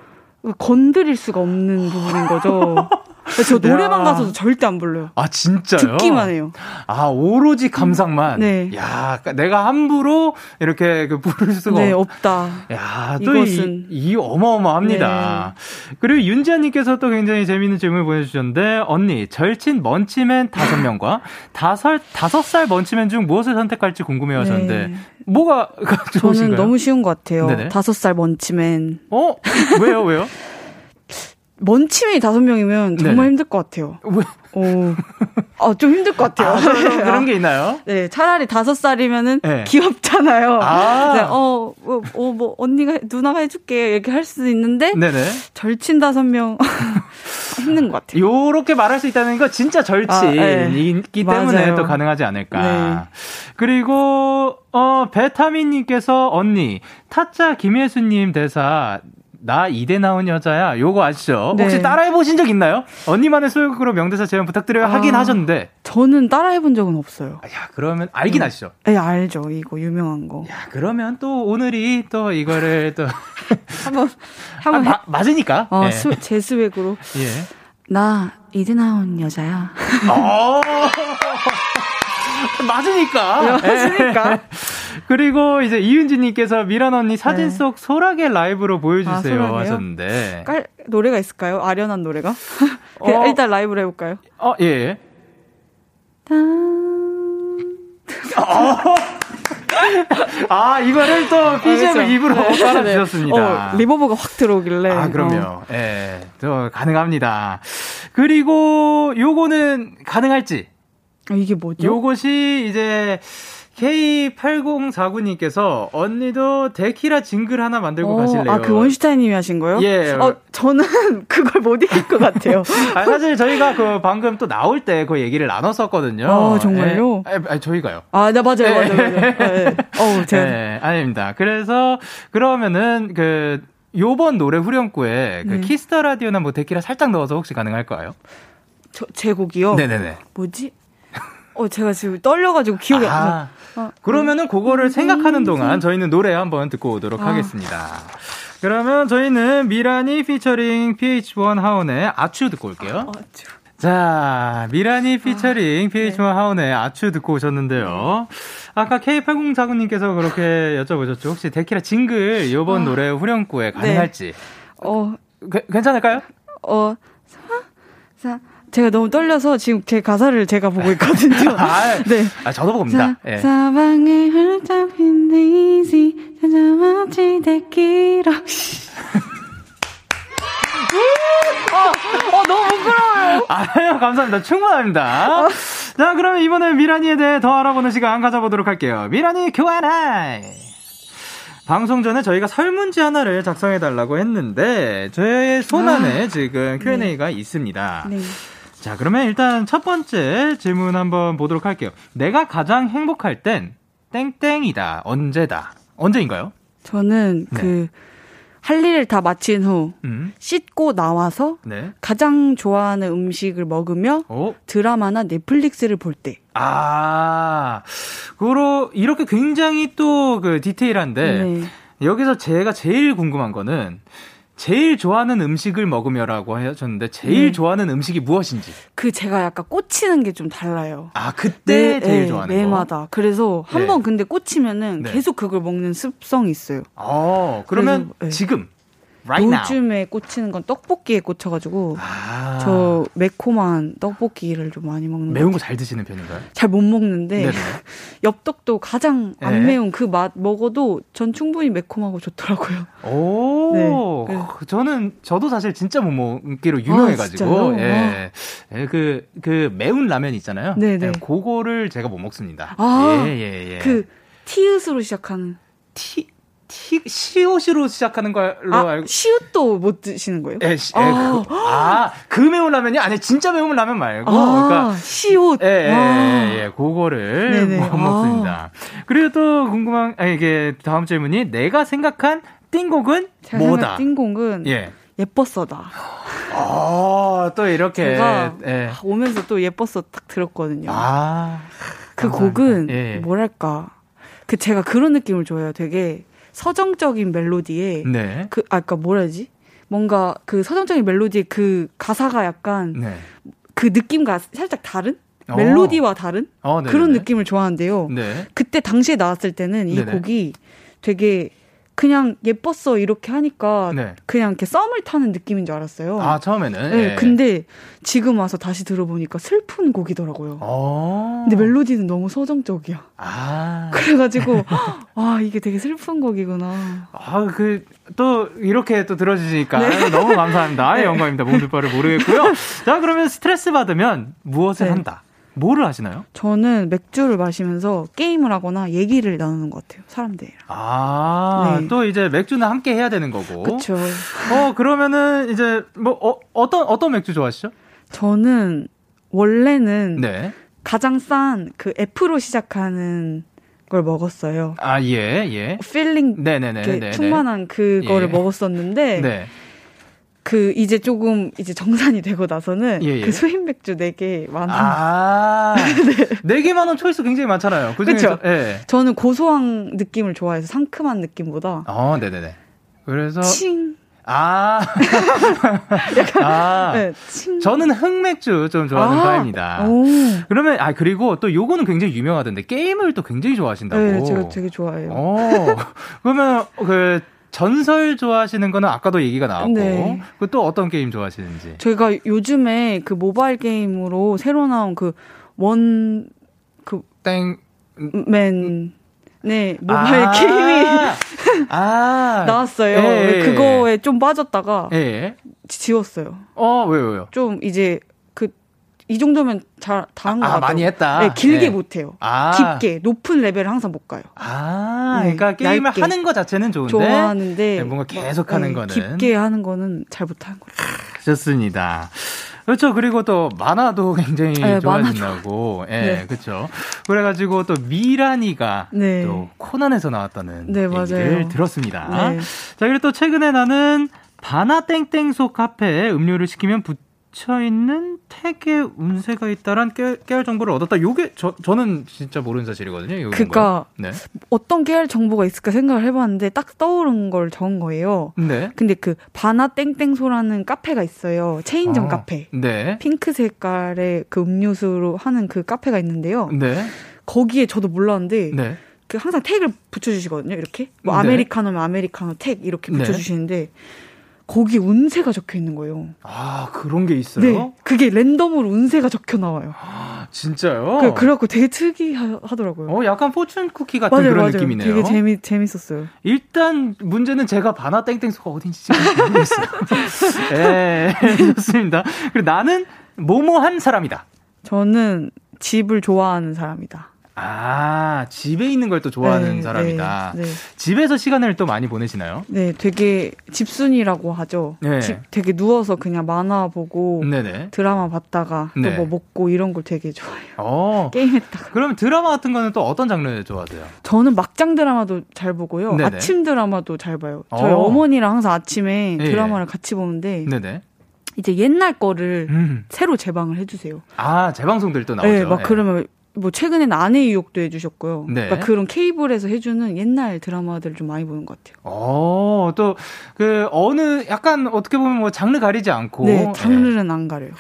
건드릴 수가 없는 부분인 거죠. 저 노래방 가서도 절대 안 불러요. 아 진짜요? 듣기만 해요. 아 오로지 감상만. 네. 야 그러니까 내가 함부로 이렇게 그 부를 수가 네, 없 다. 야또 이, 이 어마어마합니다. 네. 그리고 윤지아님께서 또 굉장히 재밌는 질문을 보내주셨는데 언니 절친 먼치맨 다섯 명과 다섯 다섯 살 먼치맨 중 무엇을 선택할지 궁금해하셨는데 네. 뭐가 좋으신가요? 저는 너무 쉬운 것 같아요. 다섯 살 먼치맨. 어 왜요 왜요? 먼치맨이 다섯 명이면 정말 네 힘들 것 같아요. 왜? 어, 아, 좀 힘들 것 같아요. 아, 그런 게 있나요? 네, 차라리 다섯 살이면은 네. 귀엽잖아요. 아. 네, 어, 뭐, 어, 뭐, 언니가, 누나가 해줄게. 이렇게 할 수도 있는데, 네네. 절친 다섯 명. 힘든 것 같아요. 요렇게 말할 수 있다는 거 진짜 절친이기 아, 네. 때문에. 또 가능하지 않을까. 네. 그리고, 어, 베타민님께서 언니, 타짜 김혜수님 대사, 나 이대 나온 여자야. 요거 아시죠? 네. 혹시 따라해 보신 적 있나요? 언니만의 소유으로 명대사 제안 부탁드려요. 아, 하긴 하셨는데. 저는 따라해 본 적은 없어요. 아, 야, 그러면 알긴 음. 아시죠? 네, 알죠. 이거 유명한 거. 야, 그러면 또 오늘이 또 이거를 또 한번 한번 아, 마, 맞으니까. 어, 예. 수, 제 스웩으로. 예. 나 이대 나온 여자야. 어. 맞으니까. 네, 맞으니까. 그리고 이제 이윤지님께서 미란 언니 사진 네. 속 소라게 라이브로 보여주세요 아, 하셨는데. 깔, 노래가 있을까요? 아련한 노래가? 어, 일단 라이브로 해볼까요? 어, 예. 아, 이거를 또 BGM 아, 입으로 네. 깔아주셨습니다. 어, 리버브가 확 들어오길래. 아, 그럼요. 어. 예, 네, 저 가능합니다. 그리고 요거는 가능할지? 아, 이게 뭐죠? 요것이 이제 K8049님께서 언니도 데키라 징글 하나 만들고 어, 가실래요? 아, 그 원슈타인님이 하신 거요? 예. 어, 저는 그걸 못 이길 것 같아요. 아, 사실 저희가 그 방금 또 나올 때 그 얘기를 나눴었거든요. 어, 정말요? 예. 아, 저희가요. 아, 네, 맞아요, 맞아요, 맞아요. 네. 어, 제가. 네, 아닙니다. 그래서 그러면은 그 요번 노래 후렴구에 그 네. 키스터 라디오나 뭐 데키라 살짝 넣어서 혹시 가능할까요? 저, 제 곡이요? 네네네. 뭐지? 어, 제가 지금 떨려가지고 기억이 아, 안 나. 어, 그러면은 그거를 음, 생각하는 동안 저희는 노래 한번 듣고 오도록 아. 하겠습니다. 그러면 저희는 미라니 피처링 pH-1 하온의 Achoo 듣고 올게요. Achoo. 자, 미라니 피처링 아, pH-1 네. 하운의 아추 듣고 오셨는데요. 아까 K8049님께서 그렇게 여쭤보셨죠. 혹시 데키라 jingle 이번 아, 노래 후렴구에 가능할지. 네. 어, 그, 괜찮을까요? 어, 사, 사, 제가 너무 떨려서 지금 제 가사를 제가 보고 있거든요. 아, 네. 아, 저도 봅니다. 사, 예. 사방에 흩어진 데이지 찾아왔지 데키라. 어, 어, 너무 부끄러워요. 아유, 감사합니다. 충분합니다. 자, 그러면 이번에 미라니에 대해 더 알아보는 시간 가져보도록 할게요. 미라니 교환아이. 방송 전에 저희가 설문지 하나를 작성해달라고 했는데, 저의 손안에 아, 지금 Q&A가 네. 있습니다. 네. 자, 그러면 일단 첫 번째 질문 한번 보도록 할게요. 내가 가장 행복할 땐 땡땡이다. 언제다. 언제인가요? 저는 네. 그, 할 일을 다 마친 후, 음. 씻고 나와서, 네. 가장 좋아하는 음식을 먹으며, 오. 어? 드라마나 넷플릭스를 볼 때. 아, 그로, 이렇게 굉장히 또 그 디테일한데, 네. 여기서 제가 제일 궁금한 거는, 제일 좋아하는 음식을 먹으며라고 하셨는데 제일 네. 좋아하는 음식이 무엇인지. 그 제가 약간 꽂히는 게 좀 달라요. 아 그때 네, 제일 네, 좋아하는 매마다. 거. 그래서 한번 네. 근데 꽂히면은 네. 계속 그걸 먹는 습성이 있어요. 어 그러면 그래서, 네. 지금 right 요즘에 꽂히는 건 떡볶이에 꽂혀가지고 아. 저 매콤한 떡볶이를 좀 많이 먹는 매운 거 잘 드시는 편인가요? 잘 못 먹는데 엽떡도 가장 안 네. 매운 그 맛 먹어도 전 충분히 매콤하고 좋더라고요. 오, 네. 저는 저도 사실 진짜 못 먹기로 유명해가지고 아, 예, 예, 그, 그 매운 라면 있잖아요. 네네. 예, 그거를 제가 못 먹습니다. 아, 예, 예, 예. 그 티읕으로 시작하는 티 티, 시옷으로 시작하는 걸로 아, 알고. 시옷도 못 드시는 거예요? 예, 시, 아. 예, 그, 아, 그 매운 라면이? 아니, 진짜 매운 라면 말고. 아, 그러니까. 시옷. 예, 예, 예, 예, 그거를 네네. 못 먹습니다. 그리고 또 궁금한, 아, 이게 다음 질문이 내가 생각한 띵곡은 뭐다? 띵곡은 예. 예뻤어다. 아, 또 이렇게. 제가 예. 오면서 또 예뻤어 딱 들었거든요. 아. 그 감사합니다. 곡은 예. 뭐랄까. 그 제가 그런 느낌을 줘요. 되게 서정적인 멜로디에 네. 그 아까 그러니까 뭐라지? 뭔가 그 서정적인 멜로디의 그 가사가 약간 네. 그 느낌과 살짝 다른 어. 멜로디와 다른 어, 그런 느낌을 좋아하는데요. 네. 그때 당시에 나왔을 때는 이 네네. 곡이 되게 그냥 예뻤어 이렇게 하니까 네. 그냥 이렇게 썸을 타는 느낌인 줄 알았어요. 아 처음에는. 네. 네. 근데 지금 와서 다시 들어보니까 슬픈 곡이더라고요. 어. 근데 멜로디는 너무 서정적이야. 아. 그래가지고 와 이게 되게 슬픈 곡이구나. 아그 또 이렇게 또 들어주시니까 네. 너무 감사합니다. 네. 영광입니다. 몸둘 바를 모르겠고요. 자 그러면 스트레스 받으면 무엇을 네. 한다? 뭐를 하시나요? 저는 맥주를 마시면서 게임을 하거나 얘기를 나누는 것 같아요. 사람들이랑. 아, 네. 또 이제 맥주는 함께 해야 되는 거고. 그렇죠. 어, 그러면은 이제 뭐 어, 어떤 어떤 맥주 좋아하시죠? 저는 원래는 네. 가장 싼 그 F로 시작하는 걸 먹었어요. 아, 예, 예. feeling 네네네. 충만한 그거를 예. 먹었었는데 네. 그 이제 조금 이제 정산이 되고 나서는 예, 예. 그 수입 맥주 4개 만 원. 아. 네. 4개 만 원 초이스 굉장히 많잖아요. 그중에서 예. 저는 고소한 느낌을 좋아해서 상큼한 느낌보다 어, 네, 네, 네. 그래서 칭 아. 약간, 아. 네, 저는 흑맥주 좀 좋아하는 아, 파입니다. 그러면, 아, 그리고 또 요거는 굉장히 유명하던데, 게임을 또 굉장히 좋아하신다고. 네, 제가 되게 좋아해요. 어. 그러면, 그, 전설 좋아하시는 거는 아까도 얘기가 나왔고 네. 그또 어떤 게임 좋아하시는지 저희가 요즘에 그 모바일 게임으로 새로 나온 그 원 그땡맨 네, 모바일 아~ 게임이 아~ 나왔어요. 예, 그거에 좀 빠졌다가 예. 지웠어요. 어, 왜요, 왜요? 좀 이제 그 이 정도면 잘 다한 것 아, 같아요. 많이 했다. 네, 길게 네. 못 해요. 아. 깊게 높은 레벨을 항상 못 가요. 아, 네, 그러니까 게임을 얇게. 하는 것 자체는 좋은데 좋아하는데 네, 뭔가 계속 하는 네, 거는 깊게 하는 거는 잘 못하는 거예요. 좋습니다. 그렇죠. 그리고 또 만화도 굉장히 네, 좋아하신다고. 예, 네. 그렇죠. 그래가지고 또 미란이가 네. 또 코난에서 나왔다는 네, 얘기를 맞아요. 들었습니다. 네. 자, 그리고 또 최근에 나는 바나땡땡소 카페에 음료를 시키면 붙 묻혀 있는 택에 운세가 있다란 깨, 깨알 정보를 얻었다. 요게 저 저는 진짜 모르는 사실이거든요. 그러니까 네. 어떤 깨알 정보가 있을까 생각을 해봤는데 딱 떠오른 걸 적은 거예요. 네. 근데 그 바나 땡땡소라는 카페가 있어요. 체인점 아, 카페. 네. 핑크 색깔의 그 음료수로 하는 그 카페가 있는데요. 네. 거기에 저도 몰랐는데. 네. 그 항상 택을 붙여주시거든요. 이렇게 뭐 네. 아메리카노면 아메리카노 택 이렇게 네. 붙여주시는데. 거기 운세가 적혀 있는 거예요. 아, 그런 게 있어요? 네. 그게 랜덤으로 운세가 적혀 나와요. 아, 진짜요? 그, 그래갖고 되게 특이하더라고요. 어, 약간 포춘 쿠키 같은 맞아요, 그런 맞아요. 느낌이네요. 되게 재미, 재밌었어요. 일단 문제는 제가 바나 땡땡소가 어딘지 지금 모르겠어요. 네, 좋습니다. 그리고 나는 뭐뭐 한 사람이다. 저는 집을 좋아하는 사람이다. 아, 집에 있는 걸 또 좋아하는 네, 사람이다. 네, 네. 집에서 시간을 또 많이 보내시나요? 네, 되게 집순이라고 하죠. 네. 집 되게 누워서 그냥 만화 보고 네네. 드라마 봤다가 또뭐 네. 먹고 이런 걸 되게 좋아해요. 어. 게임했다가. 그럼 드라마 같은 거는 또 어떤 장르 좋아하세요? 저는 막장 드라마도 잘 보고요. 아침 드라마도 잘 봐요. 저희 어. 머니랑 항상 아침에 예. 드라마를 같이 보는데 네네. 이제 옛날 거를 음. 새로 재방을 해주세요. 아, 재방송들 또 나오죠. 네, 막 예. 그러면 뭐 최근에는 아내 유혹도 해주셨고요. 네. 그러니까 그런 케이블에서 해주는 옛날 드라마들 좀 많이 보는 것 같아요. 어, 또 그 어느 약간 어떻게 보면 뭐 장르 가리지 않고 네, 장르는 네. 안 가려요.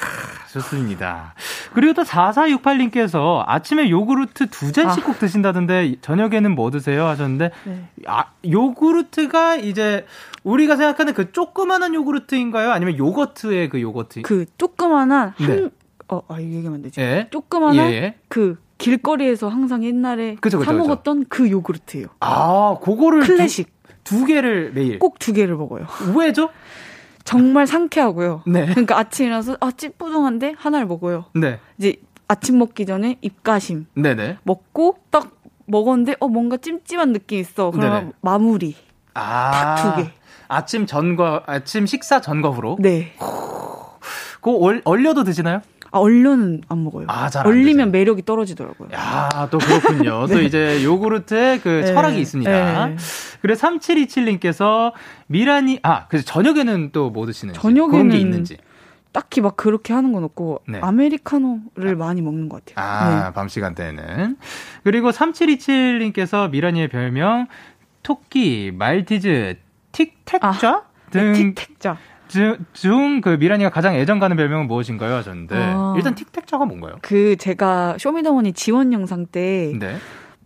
좋습니다. 그리고 또 4468님께서 아침에 요구르트 두 잔씩 아. 꼭 드신다던데 저녁에는 뭐 드세요 하셨는데 네. 아, 요구르트가 이제 우리가 생각하는 그 조그마한 요구르트인가요? 아니면 요거트의 그 요거트? 그 조그마한 한 네. 어, 아, 이거 얘기하면 되지. 예? 조그마한 예, 예. 그 길거리에서 항상 옛날에 그쵸, 그쵸, 사 먹었던 그쵸. 그 요구르트예요. 아, 그거를 클래식 두, 두 개를 매일 꼭 두 개를 먹어요. 왜죠? 정말 상쾌하고요. 네. 그러니까 아침이라서 아 찌뿌둥한데 하나를 먹어요. 네. 이제 아침 먹기 전에 입가심. 네네. 먹고 딱 먹었는데 어 뭔가 찜찜한 느낌 있어. 그러면 네네. 마무리. 아. 두 개. 아침 전과 아침 식사 전과 후로. 네. 그거 얼려도 드시나요? 아, 얼려는 안 먹어요. 아, 잘 얼리면 매력이 떨어지더라고요. 야, 또 그렇군요. 네. 또 이제 요구르트에 그 네. 철학이 있습니다. 네. 그래 3727님께서 미란이 아, 그래서 저녁에는 또 뭐 드시는지 저녁에는 그런 게 있는지. 딱히 막 그렇게 하는 건 없고 네. 아메리카노를 많이 먹는 것 같아요. 아, 네. 밤 시간대에는. 그리고 3727님께서 미란이의 별명 토끼, 말티즈, Tic Tac좌 아, 등 Tic Tac좌. 중그 미란이가 가장 애정 가는 별명은 무엇인가요? 하셨는데 아, 일단 Tic Tac좌가 뭔가요? 그 제가 쇼미더머니 지원 영상 때 네.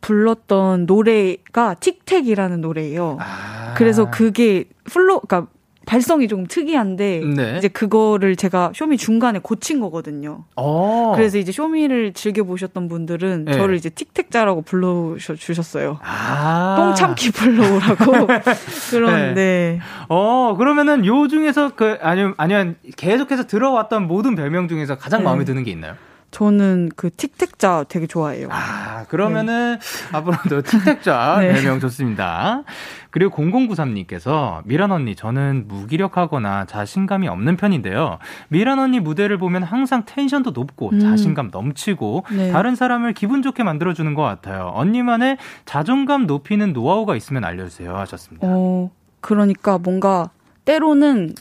불렀던 노래가 Tic Tac이라는 노래예요. 아. 그래서 그게 flow 그러니까 발성이 좀 특이한데 네. 이제 그거를 제가 쇼미 중간에 고친 거거든요. 오. 어. 그래서 이제 쇼미를 즐겨 보셨던 분들은 네. 저를 이제 Tic Tac좌라고 불러 주셨어요. 아. 똥 참기 flow라고 그런데. 네. 어 그러면은 요 중에서 그 아니면 아니면 계속해서 들어왔던 모든 별명 중에서 가장 네. 마음에 드는 게 있나요? 저는 그 틱택자 되게 좋아해요. 아, 그러면은 네. 앞으로도 틱택자 네. 별명 좋습니다. 그리고 0093님께서 미란 언니 저는 무기력하거나 자신감이 없는 편인데요. 미란 언니 무대를 보면 항상 텐션도 높고 음. 자신감 넘치고 네. 다른 사람을 기분 좋게 만들어 주는 것 같아요. 언니만의 자존감 높이는 노하우가 있으면 알려 주세요 하셨습니다. 어, 그러니까 뭔가 때로는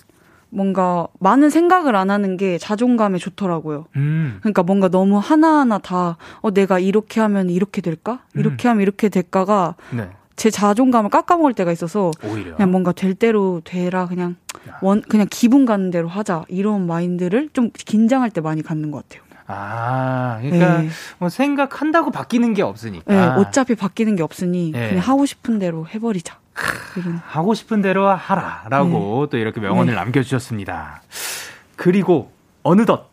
뭔가 많은 생각을 안 하는 게 자존감에 좋더라고요. 음. 그러니까 뭔가 너무 하나하나 다, 어, 내가 이렇게 하면 이렇게 될까? 이렇게 음. 하면 이렇게 될까가 네. 제 자존감을 깎아먹을 때가 있어서 오히려. 그냥 뭔가 될 대로 되라 그냥 원 그냥 기분 가는 대로 하자 이런 마인드를 좀 긴장할 때 많이 갖는 것 같아요. 아, 그러니까 네. 뭐 생각한다고 바뀌는 게 없으니까. 네, 어차피 바뀌는 게 없으니 네. 그냥 하고 싶은 대로 해버리자. 하고 싶은 대로 하라라고 네. 또 이렇게 명언을 네. 남겨주셨습니다. 그리고 어느덧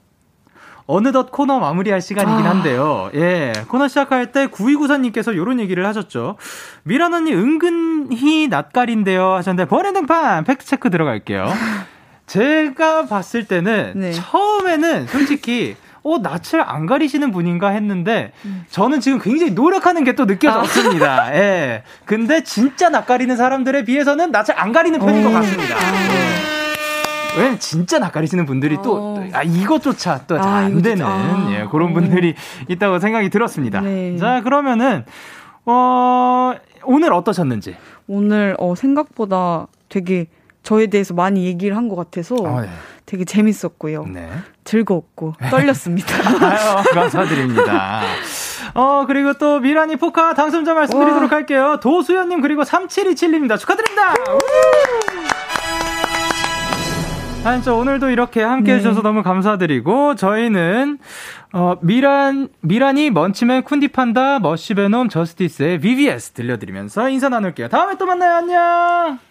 어느덧 코너 마무리할 시간이긴 아. 한데요. 아. 예. 코너 시작할 때 9294님께서 이런 얘기를 하셨죠. 미란 언니 은근히 낯가린데요. 하셨는데, 버랜등판 팩트체크 들어갈게요. 제가 봤을 때는 네. 처음에는 솔직히 어, 낯을 안 가리시는 분인가 했는데, 음. 저는 지금 굉장히 노력하는 게 또 느껴졌습니다. 아. 예. 근데 진짜 낯 가리는 사람들에 비해서는 낯을 안 가리는 편인 것 음. 같습니다. 아. 예. 왜냐면 진짜 낯가리시는 분들이 어. 또, 아, 이것조차 또 잘안 아, 되는, 아. 예, 그런 분들이 있다고 생각이 들었습니다. 네. 자, 그러면은, 어, 오늘 어떠셨는지? 오늘, 어, 생각보다 되게 저에 대해서 많이 얘기를 한 것 같아서 어, 네. 되게 재밌었고요. 네. 즐거웠고 떨렸습니다. 아유, 감사드립니다. 어, 그리고 또 미라니 포카 당첨자 말씀드리도록 와. 할게요. 도수연 님 그리고 3727님입니다. 축하드립니다! 아니, 저 오늘도 이렇게 함께 네. 해주셔서 너무 감사드리고, 저희는, 어, 미란, 미란이 먼치맨 쿤디판다, 머시베놈 저스티스의 VVS 들려드리면서 인사 나눌게요. 다음에 또 만나요. 안녕!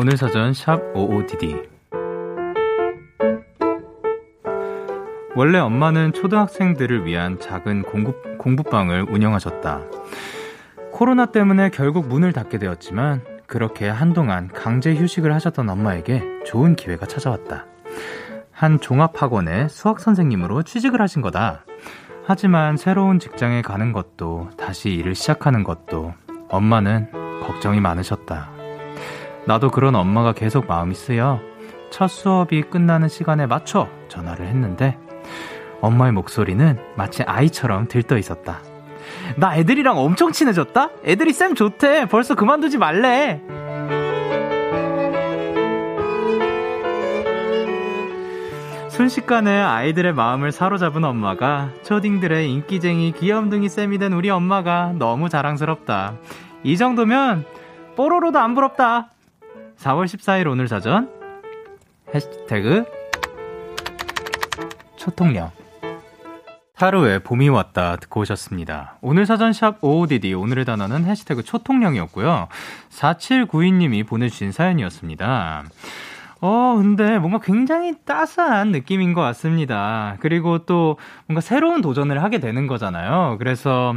오늘 사전 샵 55DD 원래 엄마는 초등학생들을 위한 작은 공부, 공부방을 운영하셨다. 코로나 때문에 결국 문을 닫게 되었지만 그렇게 한동안 강제 휴식을 하셨던 엄마에게 좋은 기회가 찾아왔다. 한 종합학원의 수학 선생님으로 취직을 하신 거다. 하지만 새로운 직장에 가는 것도 다시 일을 시작하는 것도 엄마는 걱정이 많으셨다. 나도 그런 엄마가 계속 마음이 쓰여 첫 수업이 끝나는 시간에 맞춰 전화를 했는데 엄마의 목소리는 마치 아이처럼 들떠 있었다. 나 애들이랑 엄청 친해졌다? 애들이 쌤 좋대. 벌써 그만두지 말래. 순식간에 아이들의 마음을 사로잡은 엄마가 초딩들의 인기쟁이 귀염둥이 쌤이 된 우리 엄마가 너무 자랑스럽다. 이 정도면 뽀로로도 안 부럽다. 4월 14일 오늘 사전 해시태그 초통령 하루에 봄이 왔다 듣고 오셨습니다. 오늘 사전 샵 OODD 오늘의 단어는 해시태그 초통령이었고요. 4792님이 보내주신 사연이었습니다. 어, 근데 뭔가 굉장히 따스한 느낌인 것 같습니다. 그리고 또 뭔가 새로운 도전을 하게 되는 거잖아요. 그래서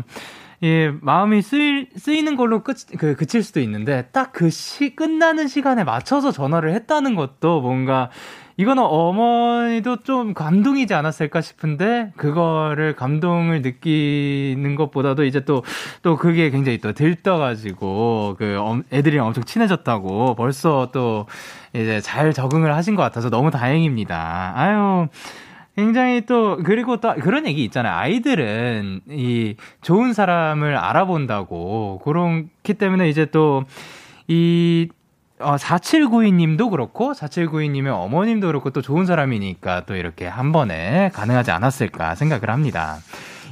예, 마음이 쓰이, 쓰이는 걸로 끝, 그, 그칠 수도 있는데, 딱 그 시, 끝나는 시간에 맞춰서 전화를 했다는 것도 뭔가, 이거는 어머니도 좀 감동이지 않았을까 싶은데, 그거를 감동을 느끼는 것보다도 이제 또, 또 그게 굉장히 또 들떠가지고, 그, 애들이랑 엄청 친해졌다고, 벌써 또, 이제 잘 적응을 하신 것 같아서 너무 다행입니다. 아유, 굉장히 또 그리고 또 그런 얘기 있잖아요. 아이들은 이 좋은 사람을 알아본다고 그렇기 때문에 이제 또이 어, 4792님도 그렇고, 4792님의 어머님도 그렇고, 또 좋은 사람이니까 또 이렇게 한 번에 가능하지 않았을까 생각을 합니다.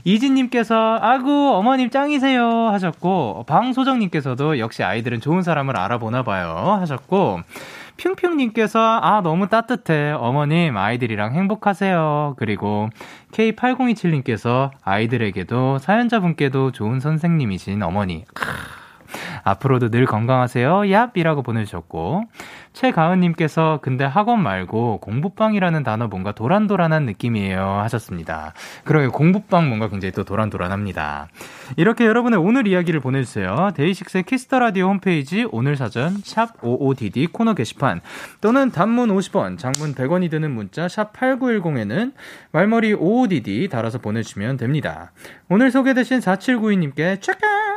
이진님께서, 아구, 어머님 짱이세요 하셨고, 방소정님께서도 역시 아이들은 좋은 사람을 알아보나 봐요 하셨고, 핑핑님께서 아 너무 따뜻해. 어머님 아이들이랑 행복하세요. 그리고 K8027님께서 아이들에게도 사연자분께도 좋은 선생님이신 어머니 앞으로도 늘 건강하세요. 얍이라고 보내주셨고 최가은님께서 근데 학원 말고 공부방이라는 단어 뭔가 도란도란한 느낌이에요 하셨습니다. 그러게 공부방 뭔가 굉장히 또 도란도란합니다. 이렇게 여러분의 오늘 이야기를 보내주세요. DAY6의 Kiss the Radio 홈페이지 오늘 사전 샵 55DD 코너 게시판 또는 단문 50원, 장문 100원이 드는 문자 샵 8910에는 말머리 55DD 달아서 보내주시면 됩니다. 오늘 소개되신 4792님께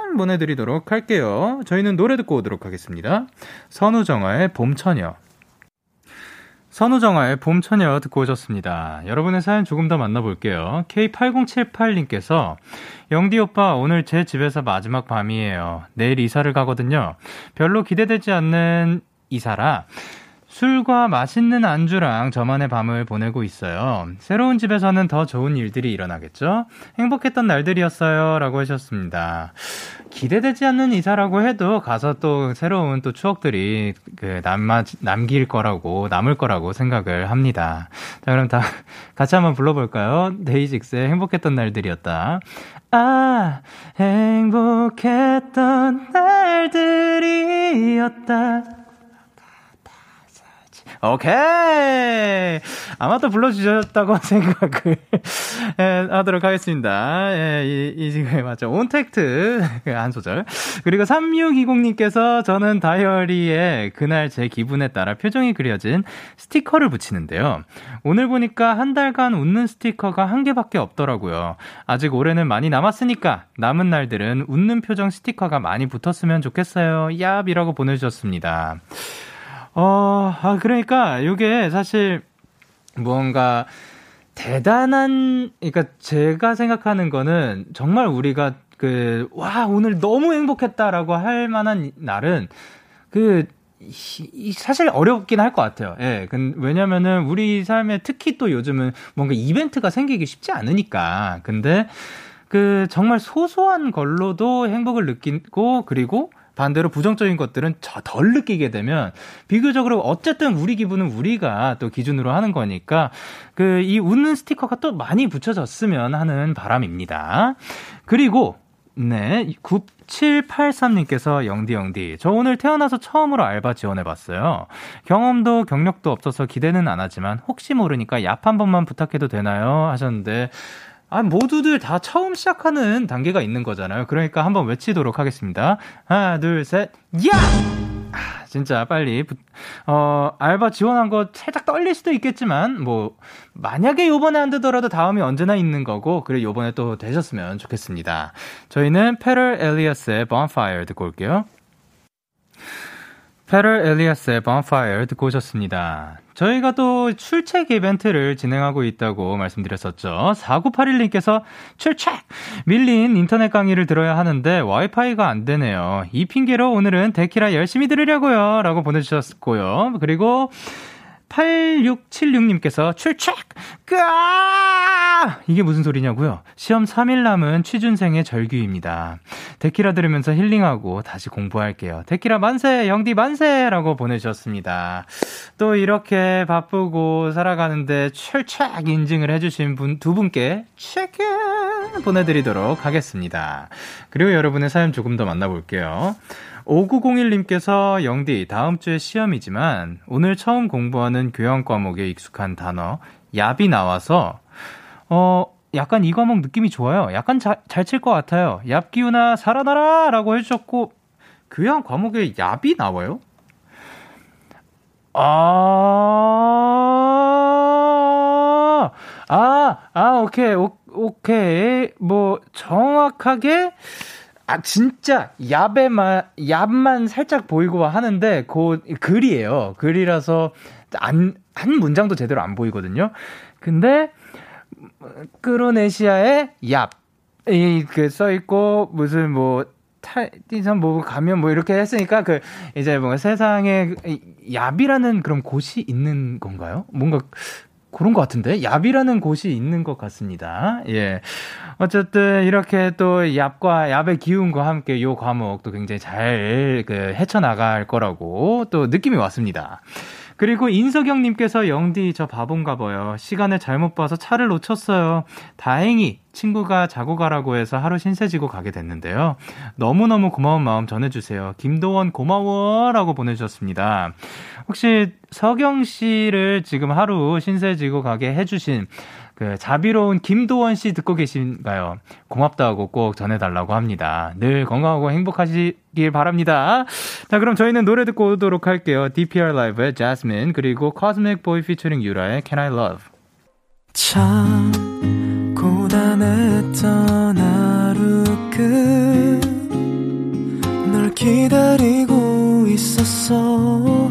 check 보내드리도록 할게요. 저희는 노래 듣고 오도록 하겠습니다. 선우정아의 봄처녀. 선우정아의 봄처녀 듣고 오셨습니다. 여러분의 사연 조금 더 만나볼게요. K8078님께서 영디 오빠 오늘 제 집에서 마지막 밤이에요. 내일 이사를 가거든요. 별로 기대되지 않는 이사라 술과 맛있는 안주랑 저만의 밤을 보내고 있어요. 새로운 집에서는 더 좋은 일들이 일어나겠죠? 행복했던 날들이었어요. 라고 하셨습니다. 기대되지 않는 이사라고 해도 가서 또 새로운 또 추억들이 그 남마, 남길 거라고, 남을 거라고 생각을 합니다. 자, 그럼 다 같이 한번 불러볼까요? 데이직스의 행복했던 날들이었다. 아, 행복했던 날들이었다. 오케이! 아마 또 불러주셨다고 생각을 예, 하도록 하겠습니다. 예, 이, 이 지금 맞죠. 온택트 한 소절. 그리고 3620님께서 저는 다이어리에 그날 제 기분에 따라 표정이 그려진 스티커를 붙이는데요. 오늘 보니까 한 달간 웃는 스티커가 한 개밖에 없더라고요. 아직 올해는 많이 남았으니까 남은 날들은 웃는 표정 스티커가 많이 붙었으면 좋겠어요. 얍이라고 보내주셨습니다. 어, 아, 그러니까 이게 사실 무언가 대단한, 그러니까 제가 생각하는 거는 정말 우리가 그, 와, 오늘 너무 행복했다라고 할 만한 날은 그, 이, 사실 어렵긴 할 것 같아요. 예. 근, 왜냐면은 우리 삶에 특히 또 요즘은 뭔가 이벤트가 생기기 쉽지 않으니까. 근데 그 정말 소소한 걸로도 행복을 느끼고 그리고 반대로 부정적인 것들은 덜 느끼게 되면 비교적으로 어쨌든 우리 기분은 우리가 또 기준으로 하는 거니까 그 이 웃는 스티커가 또 많이 붙여졌으면 하는 바람입니다. 그리고 네, 9783님께서 영디 영디 저 오늘 태어나서 처음으로 알바 지원해봤어요. 경험도 경력도 없어서 기대는 안 하지만 혹시 모르니까 얍한 번만 부탁해도 되나요? 하셨는데 아, 모두들 다 처음 시작하는 단계가 있는 거잖아요. 그러니까 한번 외치도록 하겠습니다. 하나, 둘, 셋, 야! 아, 진짜 빨리 어 알바 지원한 거 살짝 떨릴 수도 있겠지만 뭐 만약에 요번에 안 되더라도 다음이 언제나 있는 거고 그래 요번에 또 되셨으면 좋겠습니다. 저희는 페럴 엘리어스의 Bonfire 듣고 올게요. 페럴 엘리아스의 Bonfire 듣고 오셨습니다. 저희가 또 출첵 이벤트를 진행하고 있다고 말씀드렸었죠. 4981님께서 출첵! 밀린 인터넷 강의를 들어야 하는데 와이파이가 안 되네요. 이 핑계로 오늘은 데키라 열심히 들으려고요. 라고 보내주셨고요. 그리고 8676님께서 출첵! 끄아! 이게 무슨 소리냐고요? 시험 3일 남은 취준생의 절규입니다. 데키라 들으면서 힐링하고 다시 공부할게요. 데키라 만세! 영디 만세! 라고 보내주셨습니다. 또 이렇게 바쁘고 살아가는데 출첵 인증을 해주신 분 두 분께 체크 보내드리도록 하겠습니다. 그리고 여러분의 사연 조금 더 만나볼게요. 5901님께서 영디, 다음 주에 시험이지만 오늘 처음 공부하는 교양 과목에 익숙한 단어, 얍이 나와서, 어, 약간 이 과목 느낌이 좋아요. 약간 잘 칠 것 같아요. 얍 기우나 살아나라! 라고 해주셨고, 교양 과목에 얍이 나와요? 아, 아, 아, 오케이, 오, 오케이. 뭐, 정확하게, 아 진짜 얍에만 얍만 살짝 보이고 하는데 그 글이에요. 글이라서 안 한 문장도 제대로 안 보이거든요. 근데 크로네시아의 얍 이그 써 있고 무슨 뭐 탈티선 뭐 가면 뭐 이렇게 했으니까 그 이제 뭔가 세상에 얍이라는 그런 곳이 있는 건가요? 뭔가 그런 것 같은데 얍이라는 곳이 있는 것 같습니다. 예. 어쨌든 이렇게 또 얍과 얍의 기운과 함께 요 과목도 굉장히 잘 그 헤쳐나갈 거라고 또 느낌이 왔습니다. 그리고 인석영님께서 영디 저 바본가 봐요. 시간을 잘못 봐서 차를 놓쳤어요. 다행히 친구가 자고 가라고 해서 하루 신세 지고 가게 됐는데요. 너무너무 고마운 마음 전해주세요. 김도원 고마워! 라고 보내주셨습니다. 혹시 서경 씨를 지금 하루 신세 지고 가게 해주신 그 자비로운 김도원 씨 듣고 계신가요? 고맙다고 꼭 전해달라고 합니다. 늘 건강하고 행복하시길 바랍니다. 자, 그럼 저희는 노래 듣고 오도록 할게요. DPR 라이브의 Jasmine 그리고 Cosmic Boy featuring 유라의 Can I Love. 참 고단했던 하루 끝 널 기다리고 있었어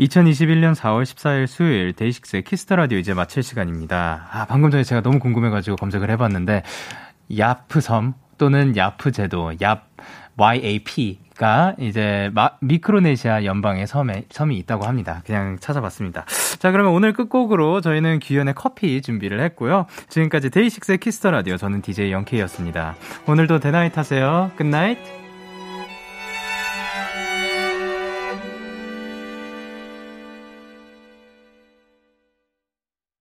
2021년 4월 14일 수요일 DAY6의 Kiss the Radio 이제 마칠 시간입니다. 아, 방금 전에 제가 너무 궁금해가지고 검색을 해봤는데, 야프섬 또는 야프제도, 얍, YAP가 이제 마, 미크로네시아 연방의 섬에, 섬이 있다고 합니다. 그냥 찾아봤습니다. 자, 그러면 오늘 끝곡으로 저희는 규현의 커피 준비를 했고요. 지금까지 DAY6의 Kiss the Radio 저는 DJ Young K였습니다. 오늘도 Day night 하세요. Good night.